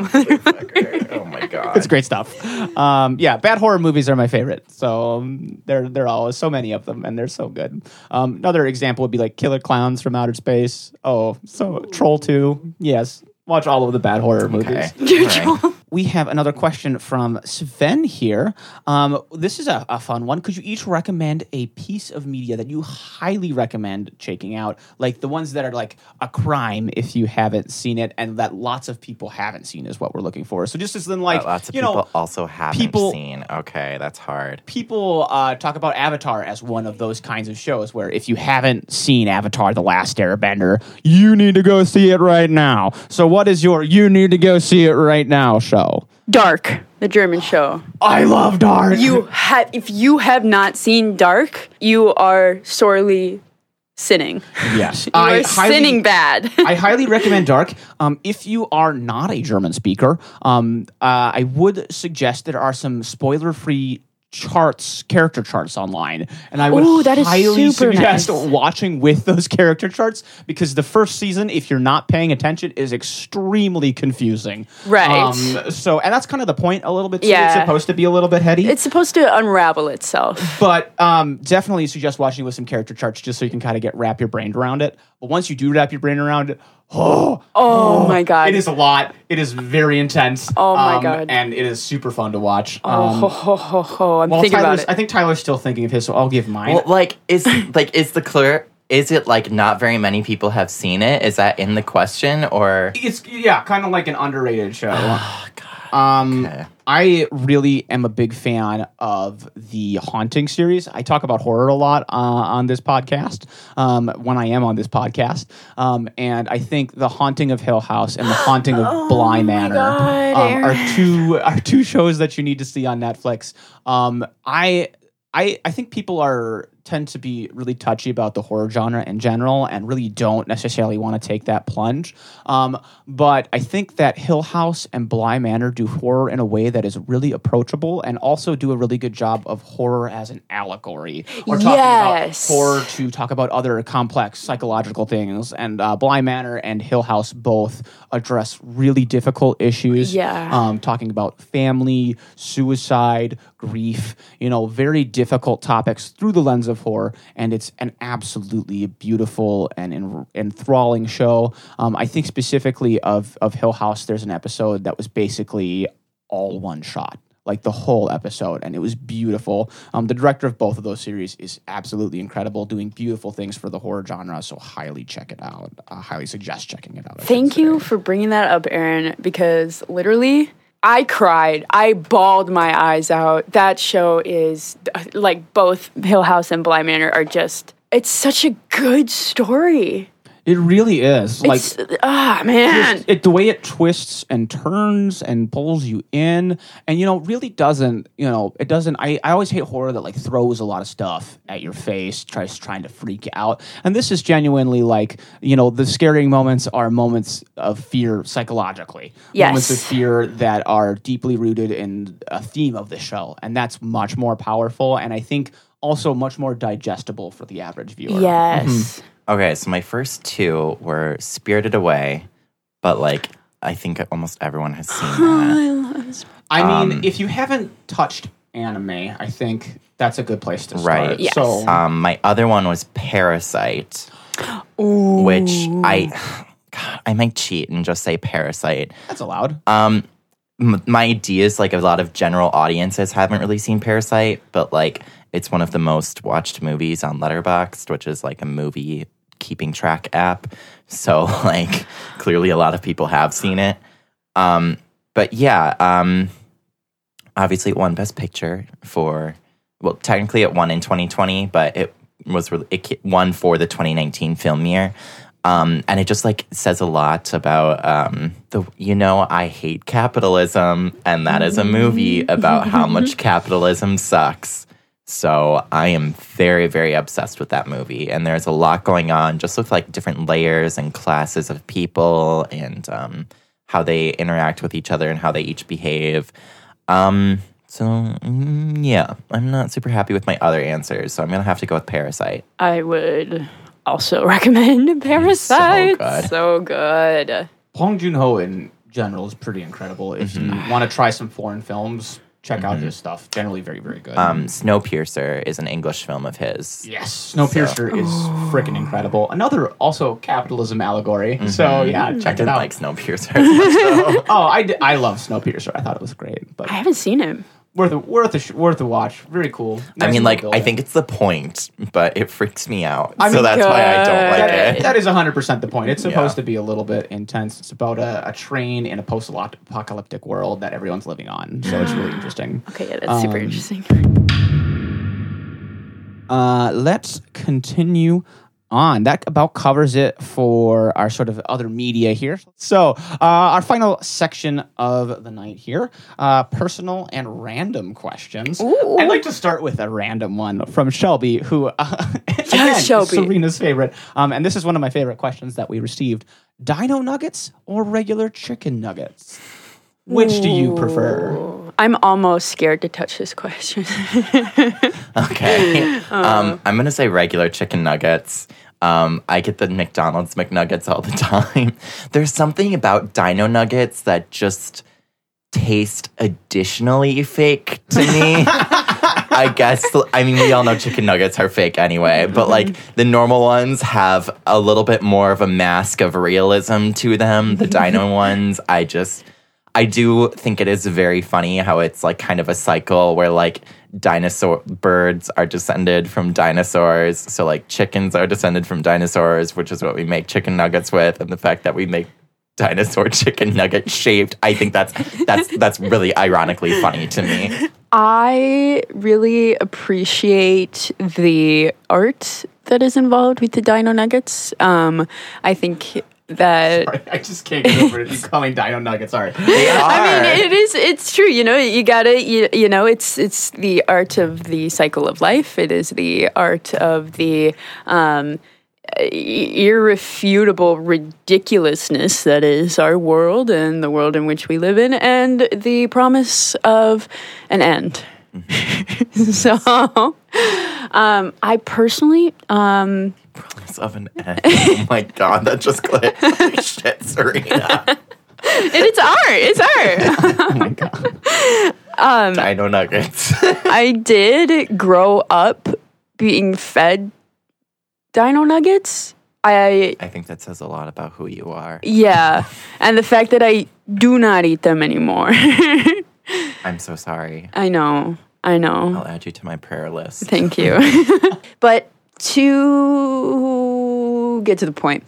oh my god. It's great stuff. Um, yeah, bad horror movies are my favorite. So um, there, there are always so many of them, and they're so good. Um, another example would be like Killer Clowns from Outer Space. Oh, so Troll Two. Yes, watch all of the bad horror movies. Okay. We have another question from Sven here. Um, this is a, a fun one. Could you each recommend a piece of media that you highly recommend checking out? Like the ones that are like a crime if you haven't seen it, and that lots of people haven't seen is what we're looking for. So just as in like lots of you people know also haven't people- seen. Okay, that's hard. people uh, talk about Avatar as one of those kinds of shows where if you haven't seen Avatar: The Last Airbender, you need to go see it right now. So, what is your "you need to go see it right now" show? Dark, the German show. I love Dark. You have, if you have not seen Dark, you are sorely sinning. yes, You are sinning bad. I highly recommend Dark. Um, if you are not a German speaker, um, uh, I would suggest there are some spoiler-free charts, character charts online, and I would Ooh, that is highly super suggest nice. watching with those character charts because the first season, if you're not paying attention, is extremely confusing. Right. Um, so, and that's kind of the point a little bit. too. It's supposed to be a little bit heady. it's supposed to unravel itself. But um, definitely suggest watching with some character charts just so you can kind of get wrap your brain around it. But once you do wrap your brain around it, oh, Oh, my god. it is a lot. It is very intense. Oh my um, God. And it is super fun to watch. Oh, Um, ho, ho, ho, ho. I'm well, thinking about it. I think Tyler's still thinking of his, so I'll give mine. Well, like is like is the clear? Is it like not very many people have seen it? Is that in the question or? it's yeah, kind of like an underrated show. Oh, God. Um, Okay. I really am a big fan of the Haunting series. I talk about horror a lot uh, on this podcast um, when I am on this podcast, um, and I think the Haunting of Hill House and the Haunting of Bly Oh my Manor God, um, are two are two shows that you need to see on Netflix. Um, I I I think people are tend to be really touchy about the horror genre in general and really don't necessarily want to take that plunge. Um, but I think that Hill House and Bly Manor do horror in a way that is really approachable and also do a really good job of horror as an allegory. Or talking Yes. about horror to talk about other complex psychological things. And uh, Bly Manor and Hill House both address really difficult issues. Yeah. Um, talking about family, suicide, grief, you know, very difficult topics through the lens of horror. And it's an absolutely beautiful and en- enthralling show. Um, I think specifically of, of Hill House, there's an episode that was basically all one shot. Like the whole episode, and it was beautiful. Um, the director of both of those series is absolutely incredible, doing beautiful things for the horror genre. So highly check it out. I highly suggest checking it out. I Thank you for bringing that up, Aaron, because literally, I cried. I bawled my eyes out. That show is like both Hill House and Bly Manor are just. It's such a good story. It really is. Like It's ah man. just- it, the way it twists and turns and pulls you in and you know really doesn't you know it doesn't I, I always hate horror that like throws a lot of stuff at your face tries trying to freak you out and this is genuinely like you know the scaring moments are moments of fear psychologically moments of Yes. fear that are deeply rooted in a theme of the show and that's much more powerful and i think also much more digestible for the average viewer Yes. Okay, so my first two were Spirited Away, but like I think almost everyone has seen that. I mean, Um, if you haven't touched anime, I think that's a good place to start. Right. Yes. So, Um, my other one was Parasite, which I God, I might cheat and just say Parasite. that's allowed. Um, m- my idea is like a lot of general audiences haven't really seen Parasite, but like it's one of the most watched movies on Letterboxd, which is like a movie keeping track app. So like clearly a lot of people have seen it. Um, but yeah, um, obviously it won Best Picture for well, technically it won in 2020, but it was it won for the 2019 film year. Um, and it just like says a lot about um, the you know I hate capitalism, and that is a movie about how much capitalism sucks. So I am very very obsessed with that movie, and there's a lot going on just with like different layers and classes of people and um, how they interact with each other and how they each behave. Um, so mm, yeah, I'm not super happy with my other answers, so I'm gonna have to go with Parasite. I would also recommend Parasite. good. So good. Bong Joon Ho in general is pretty incredible. If Mm-hmm. you want to try some foreign films, check out his stuff. Generally, very very good. Um, Snowpiercer is an English film of his. yes, Snowpiercer is freaking incredible. Another also capitalism allegory. So yeah, I check it didn't out. like Snowpiercer. as much, though. oh, I, d- I love Snowpiercer. I thought it was great, but I haven't seen him. Worth a, worth a sh- worth a watch. Very cool. I mean, little like, I think it's the point, but it freaks me out. I so mean, that's why I don't like That- it. that is 100% the point. It's supposed Yeah. to be a little bit intense. It's about a, a train in a post apocalyptic world that everyone's living on. So it's really interesting. Okay, yeah, that's super Um, interesting. Uh, let's continue on. That about covers it for our sort of other media here. So, uh, our final section of the night here uh, personal and random questions. Ooh. I'd like to start with a random one from Shelby, who, uh, again, is Shelby. Serena's favorite. Um, and this is one of my favorite questions that we received Dino nuggets or regular chicken nuggets? Which do you prefer? I'm almost scared to touch this question. Okay. Uh. Um, I'm gonna say regular chicken nuggets. Um, I get the McDonald's McNuggets all the time. There's something about Dino Nuggets that just taste additionally fake to me. I guess. I mean, we all know chicken nuggets are fake anyway, but like the normal ones have a little bit more of a mask of realism to them. The Dino ones, I just. I do think it is very funny how it's like kind of a cycle where like dinosaur birds are descended from dinosaurs. So like chickens are descended from dinosaurs, which is what we make chicken nuggets with, and the fact that we make dinosaur chicken nugget shaped, I think that's that's that's really ironically funny to me. I really appreciate the art that is involved with the Dino Nuggets. Um, I think that I just can't get over it. You calling Dino nuggets. Sorry. I mean, it is. It's true. You know, you gotta. You, you know, it's it's the art of the cycle of life. It is the art of the um, irrefutable ridiculousness that is our world and the world in which we live in, and the promise of an end. so, um, I personally, um, Promise of an end. Oh my god, that just clicked. Shit, Serena. and it's art. It's art. oh my God. Um, dino nuggets. I did grow up being fed dino nuggets. I I think that says a lot about who you are. yeah, and the fact that I do not eat them anymore. I'm so sorry. I know. I know. I'll add you to my prayer list. Thank you. but to get to the point,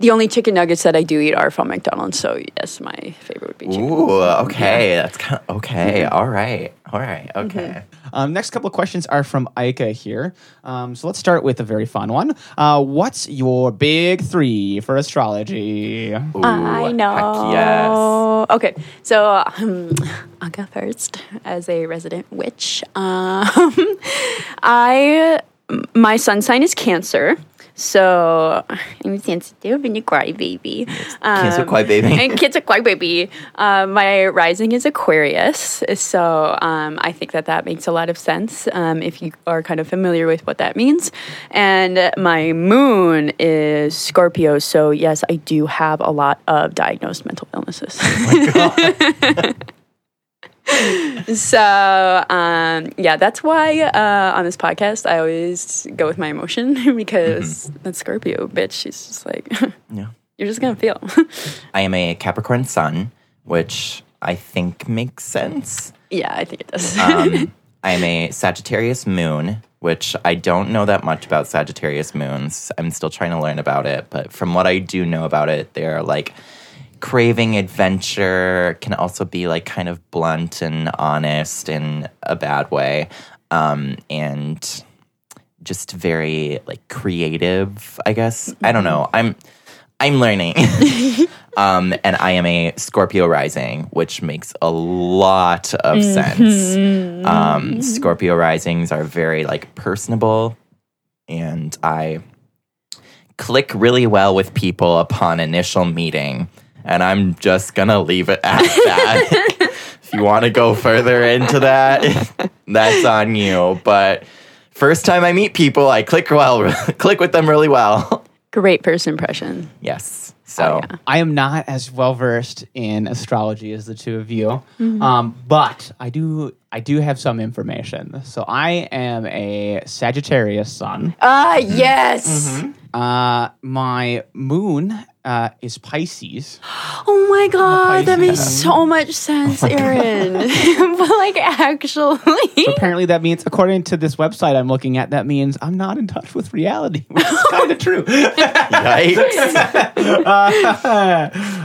the only chicken nuggets that I do eat are from McDonald's. So yes, my favorite would be chicken. Ooh, okay. That's kind of okay. All right. All right. Okay. Um, next couple of questions are from Ika here. Um, so let's start with a very fun one. Uh, what's your big three for astrology? Ooh, I know. Heck yes. Okay, so um, I'll go first as a resident witch. Um, I my sun sign is Cancer, so I'm sensitive and a crybaby. Cancer Um, crybaby. and Cancer crybaby. Uh, my rising is Aquarius, so um, I think that that makes a lot of sense um, if you are kind of familiar with what that means. And my moon is Scorpio, so yes, I do have a lot of diagnosed mental illnesses. so um, yeah, that's why uh, on this podcast I always go with my emotion because that Scorpio bitch, she's just like, Yeah. you're just gonna feel. I am a Capricorn sun, which I think makes sense. yeah, I think it does. Um, I am a Sagittarius moon, which I don't know that much about Sagittarius moons. I'm still trying to learn about it, but from what I do know about it, they're like craving adventure, can also be like kind of blunt and honest in a bad way. Um, and just very like creative, I guess. I don't know. I'm I'm learning. um, and I am a Scorpio rising, which makes a lot of sense. Um, Scorpio risings are very like personable, and I click really well with people upon initial meeting. And I'm just gonna leave it at that. if you want to go further into that, that's on you. But first time I meet people, I click well, click with them really well. Great first impression. Yes. So yeah. I am not as well versed in astrology as the two of you, Mm-hmm. um, but I do I do have some information. So I am a Sagittarius sun. Ah, yes. Uh, my moon uh, is Pisces. Oh my god, that makes so much sense, Aaron. but like actually, Apparently, that means, according to this website I'm looking at, that means I'm not in touch with reality, which is kind of true. yikes.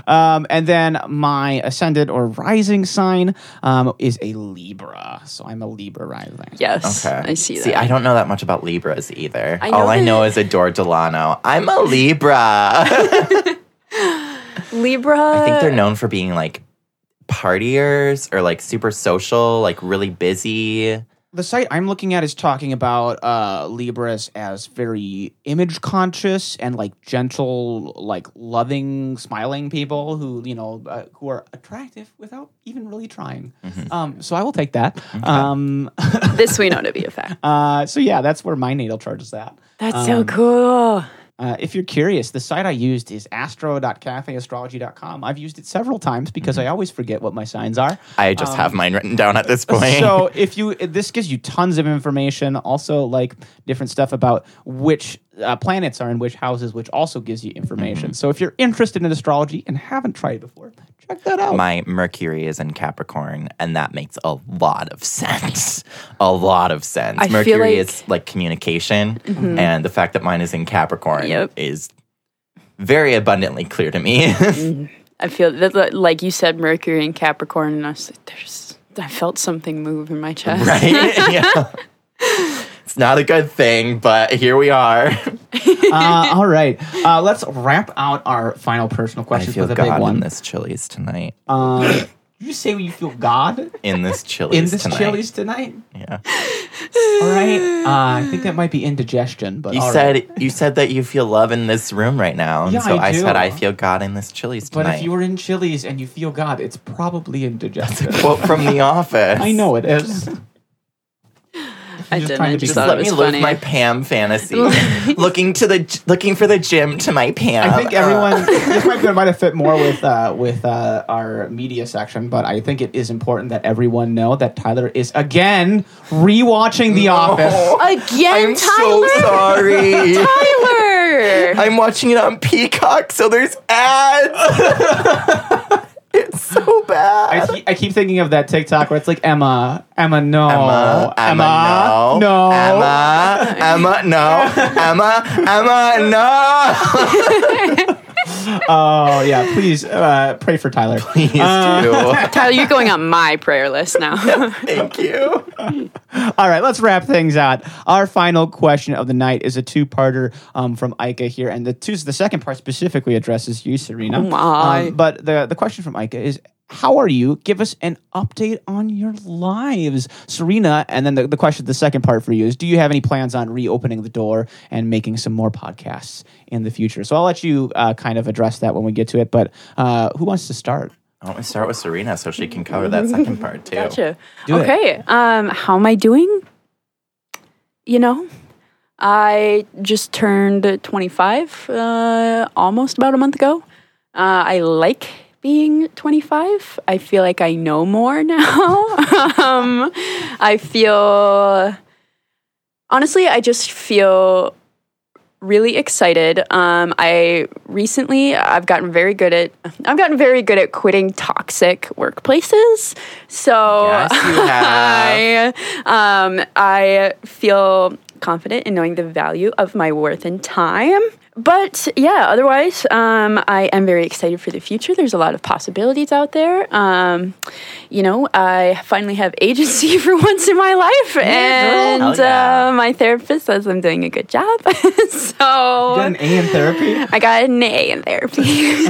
um, and then my ascendant or rising sign um, is a Libra. So I'm a Libra rising. yes, Okay. I see that. See, I don't know that much about Libras either. I All I know is Adore Delano. I'm a Libra. Libra. I think they're known for being like partiers or like super social, like really busy. The site I'm looking at is talking about uh, Libras as very image conscious and like gentle, like loving, smiling people who you know uh, who are attractive without even really trying. Um, so I will take that. Um, this we know to be a fact. uh, so yeah, that's where my natal chart is at. That's so cool. Uh, if you're curious, the site I used is astro.cafeastrology.com. I've used it several times because I always forget what my signs are. I just have mine written down at this point. Um, So if you, this gives you tons of information. Also, like different stuff about which uh, planets are in which houses, which also gives you information. So if you're interested in astrology and haven't tried it before, check that out. my Mercury is in Capricorn, and that makes a lot of sense. A lot of sense. I Mercury like- is like communication, mm-hmm. and the fact that mine is in Capricorn Yep. is very abundantly clear to me. Mm-hmm. I feel that, like you said, Mercury and Capricorn, and I was like, there's. I felt something move in my chest. right? yeah. It's not a good thing, but here we are. uh, all right, uh, let's wrap out our final personal I questions feel with a big God in this Chili's tonight. Um, did you say you feel God In this Chili's in this tonight. Chili's tonight? Yeah. All right, uh, I think that might be indigestion, but You said right. you said that you feel love in this room right now, and Yeah, so I I, said. I feel God in this Chili's tonight. But if you were in Chili's and you feel God, it's probably indigestion. quote from The Office. I know it is. I Just didn't. trying I to be just Just let me was live funny. my Pam fantasy. looking to the looking for the gym to my Pam. I think everyone. this might, might have fit more with uh, with uh, our media section, but I think it is important that everyone know that Tyler is again rewatching The Office. Again, I'm Tyler. so sorry. Tyler. I'm watching it on Peacock, so there's ads. It's so bad. I, keep, I keep thinking of that TikTok where it's like Emma, Emma, no, Emma, Emma, no, no, Emma, Emma, no, Emma, Emma, no. Oh yeah, please uh, pray for Tyler. Please Uh, do. Tyler, you're going on my prayer list now. Thank you. All right, let's wrap things out. Our final question of the night is a two-parter um, from Ika here, and the two, the second part specifically addresses you, Serena. Oh my. Um, but the the question from Ika is. How are you? Give us an update on your lives, Serena. And then the, the question, the second part for you is: Do you have any plans on reopening the door and making some more podcasts in the future? So I'll let you uh, kind of address that when we get to it. But uh, who wants to start? I want to start with Serena so she can cover that second part too. Gotcha. Do okay. Um, how am I doing? You know, I just turned 25 uh, almost about a month ago. Uh, I like being 25. I feel like I know more now. um, I feel, honestly, I just feel really excited. Um, I recently I've gotten very good at I've gotten very good at quitting toxic workplaces. So Yes, you have. I um, I feel confident in knowing the value of my worth and time. But yeah, otherwise, um, I am very excited for the future. There's a lot of possibilities out there. Um, you know, I finally have agency for once in my life, and yeah. uh, my therapist says I'm doing a good job. so Got an A in therapy. I got an A in therapy.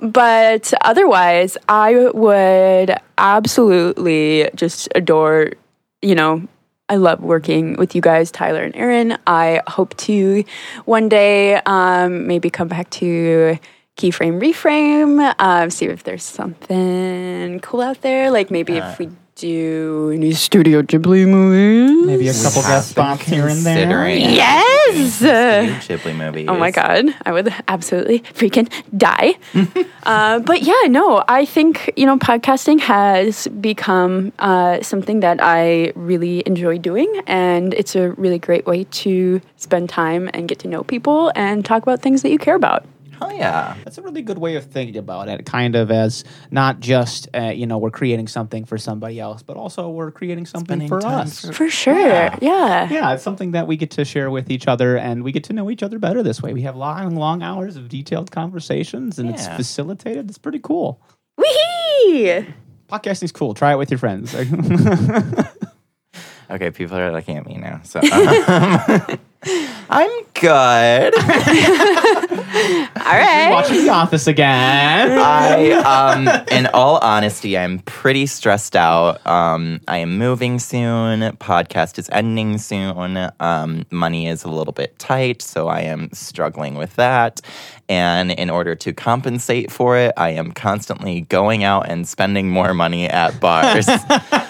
but otherwise, I would absolutely just adore, you know, I love working with you guys, Tyler and Aaron. I hope to one day um, maybe come back to keyframe reframe, um, see if there's something cool out there. Like maybe if we do any Studio Ghibli movies. Maybe a couple have guest spots here and there. considering Yes. Studio Ghibli movies. Oh my god, I would absolutely freaking die. uh, but yeah, no, I think you know podcasting has become uh, something that I really enjoy doing, and it's a really great way to spend time and get to know people and talk about things that you care about. Hell yeah. That's a really good way of thinking about it. Kind of as not just uh, you know we're creating something for somebody else, but also we're creating something Spending for us. for- For sure, Yeah. yeah. yeah, it's something that we get to share with each other, and we get to know each other better this way. We have long, long hours of detailed conversations, and it's facilitated. It's pretty cool. Wee! Podcasting's cool. Try it with your friends. Okay, people are looking at me now. So um, I'm good. All right. Watching The Office again. I, um, in all honesty, I'm pretty stressed out. Um, I am moving soon. Podcast is ending soon. Um, money is a little bit tight, so I am struggling with that. And in order to compensate for it, I am constantly going out and spending more money at bars.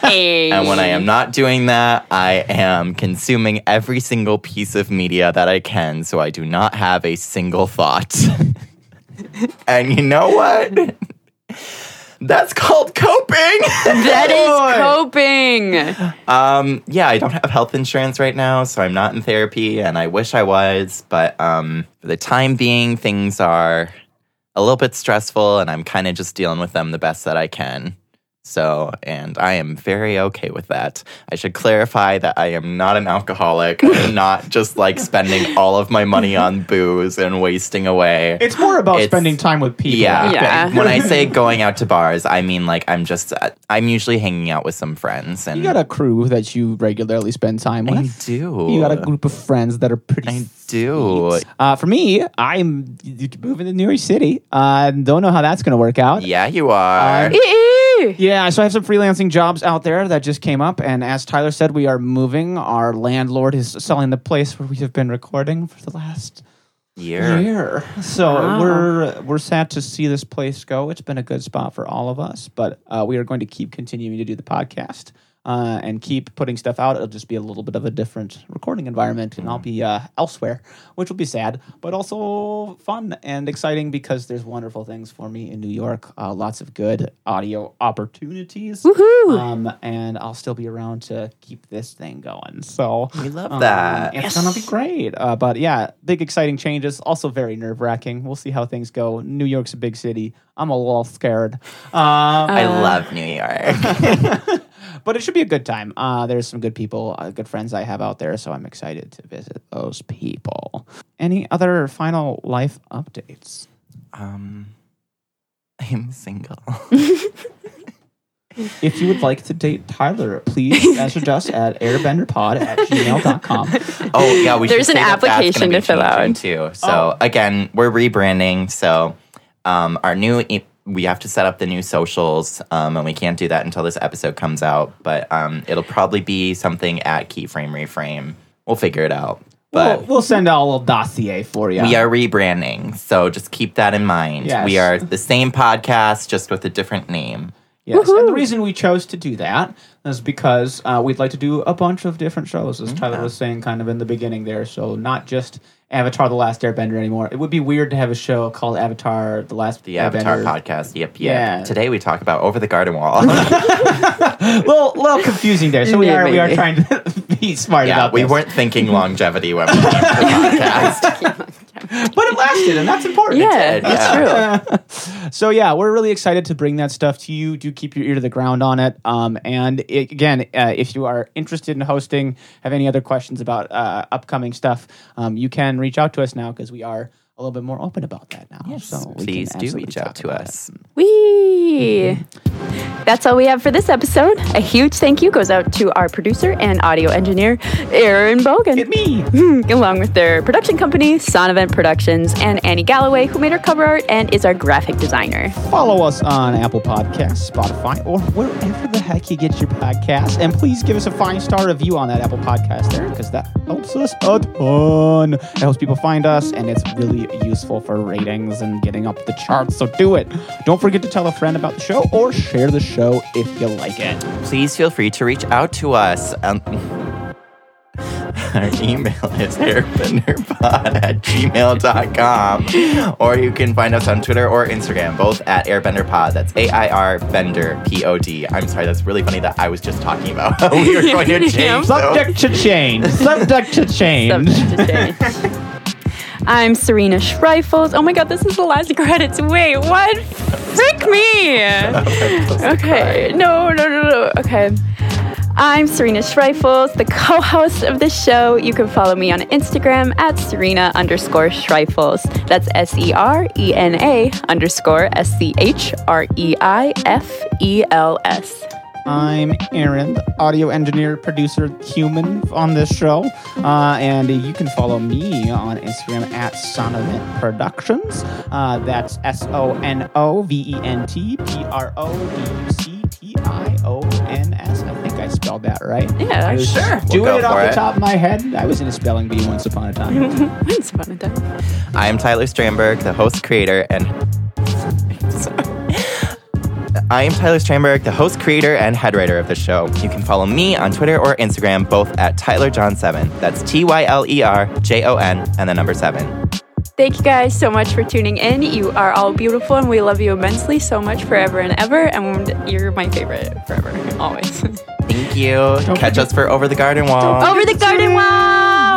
And when I am not doing that, I am consuming every single piece of media that I can, so I do not have a single thought. and you know what? That's called coping. that is coping. um, yeah, I don't have health insurance right now, so I'm not in therapy, and I wish I was, but um, for the time being, things are a little bit stressful, and I'm kind of just dealing with them the best that I can. So, and I am very okay with that. I should clarify that I am not an alcoholic. I'm not just like spending all of my money on booze and wasting away. It's more about It's- spending time with people. Yeah. Yeah. When I say going out to bars, I mean like I'm just uh, I'm usually hanging out with some friends and You got a crew that you regularly spend time with. I with. do. You got a group of friends that are pretty. I do. sweet. Uh, for me, I'm moving to New York City. Uh, don't know how that's going to work out. Yeah, you are. Uh, Ew. Yeah, so I have some freelancing jobs out there that just came up, and as Tyler said, we are moving. Our landlord is selling the place where we have been recording for the last Year. year. So Wow. we're we're sad to see this place go. It's been a good spot for all of us, but uh, we are going to keep continuing to do the podcast. Uh, and keep putting stuff out. It'll just be a little bit of a different recording environment, and I'll be uh, elsewhere, which will be sad, but also fun and exciting because there's wonderful things for me in New York. Uh, lots of good audio opportunities, Woohoo. um, and I'll still be around to keep this thing going. So We love um, that. It's gonna be great. Uh, but yeah, big exciting changes. Also very nerve wracking. We'll see how things go. New York's a big city. I'm a little scared. Um, I Uh, love New York. but it should be a good time. Uh, there's some good people, uh, good friends I have out there, so I'm excited to visit those people. Any other final life updates? um, I'm single. If you would like to date Tyler, please message us at airbenderpod at gmail.com. Oh yeah, we should There's an say that gonna application to fill out. too. So Oh. again, we're rebranding. So um, our new e- we have to set up the new socials, um, and we can't do that until this episode comes out. But um, it'll probably be something at Keyframe Reframe. We'll figure it out. But We'll, we'll send out a little dossier for you. we are rebranding, so just keep that in mind. Yes. We are the same podcast, just with a different name. Yes, and the reason we chose to do that is because uh, we'd like to do a bunch of different shows, as Tyler was saying kind of in the beginning there. So not just Avatar: The Last Airbender anymore. It would be weird to have a show called Avatar: The Last The Avatar podcast. Yep, yep. Yeah. Today we talk about Over the Garden Wall. little, little confusing there. So we Yeah, are we are trying to be smart yeah, about we this. weren't thinking longevity when we named the podcast. but it lasted, and that's important. Yeah, that's true. So yeah, we're really excited to bring that stuff to you. Do keep your ear to the ground on it. Um, and it, again, uh, if you are interested in hosting, have any other questions about uh, upcoming stuff, um, you can reach out to us now because we are a little bit more open about that now. Yes, so please do reach out to about us. it. Wee. Mm-hmm. That's all we have for this episode. A huge thank you goes out to our producer and audio engineer, Aaron Bogan. Get me. along with their production company, Sonovent Productions, and Annie Galloway, who made our cover art and is our graphic designer. Follow us on Apple Podcasts, Spotify, or wherever the heck you get your podcasts. And please give us a five star review on that Apple Podcast there, because that helps us a ton. It helps people find us, and it's really useful for ratings and getting up the charts. So do it. Don't forget. forget to tell a friend about the show or share the show if you like it. Please feel free to reach out to us. Um, our email is airbenderpod at gmail.com. Or you can find us on Twitter or Instagram, both at airbenderpod. That's A I R Bender P O D. I'm sorry, that's really funny that I was just talking about how we were going to change Subject to change. Subject to change. Subject to change. I'm Serena Schreifels. Oh my god, this is the last credits. Wait, what? Frick me! Okay, no, no, no, no. Okay. I'm Serena Schreifels, the co-host of the show. You can follow me on Instagram at Serena underscore Schreifels. That's S-E-R-E-N-A underscore S-C-H-R-E-I-F-E-L-S. I'm Aaron, the audio engineer, producer, human on this show. Uh, and you can follow me on Instagram at Sonovent Productions. Uh, that's S O N O V E N T P R O D U C T I O N S. I think I spelled that right. Yeah, I was Sure, we'll it off for the top of my head. I was in a spelling bee once upon a time. Once upon a time. I am Tyler Stramberg, the host, creator, and. Sorry. I am Tyler Stramberg, the host, creator, and head writer of the show. You can follow me on Twitter or Instagram, both at TylerJon7. That's T Y L E R J O N and the number seven. Thank you guys so much for tuning in. You are all beautiful and we love you immensely so much forever and ever. And you're my favorite forever, always. Thank you. Catch us for Over the Garden Wall. Over the garden wall!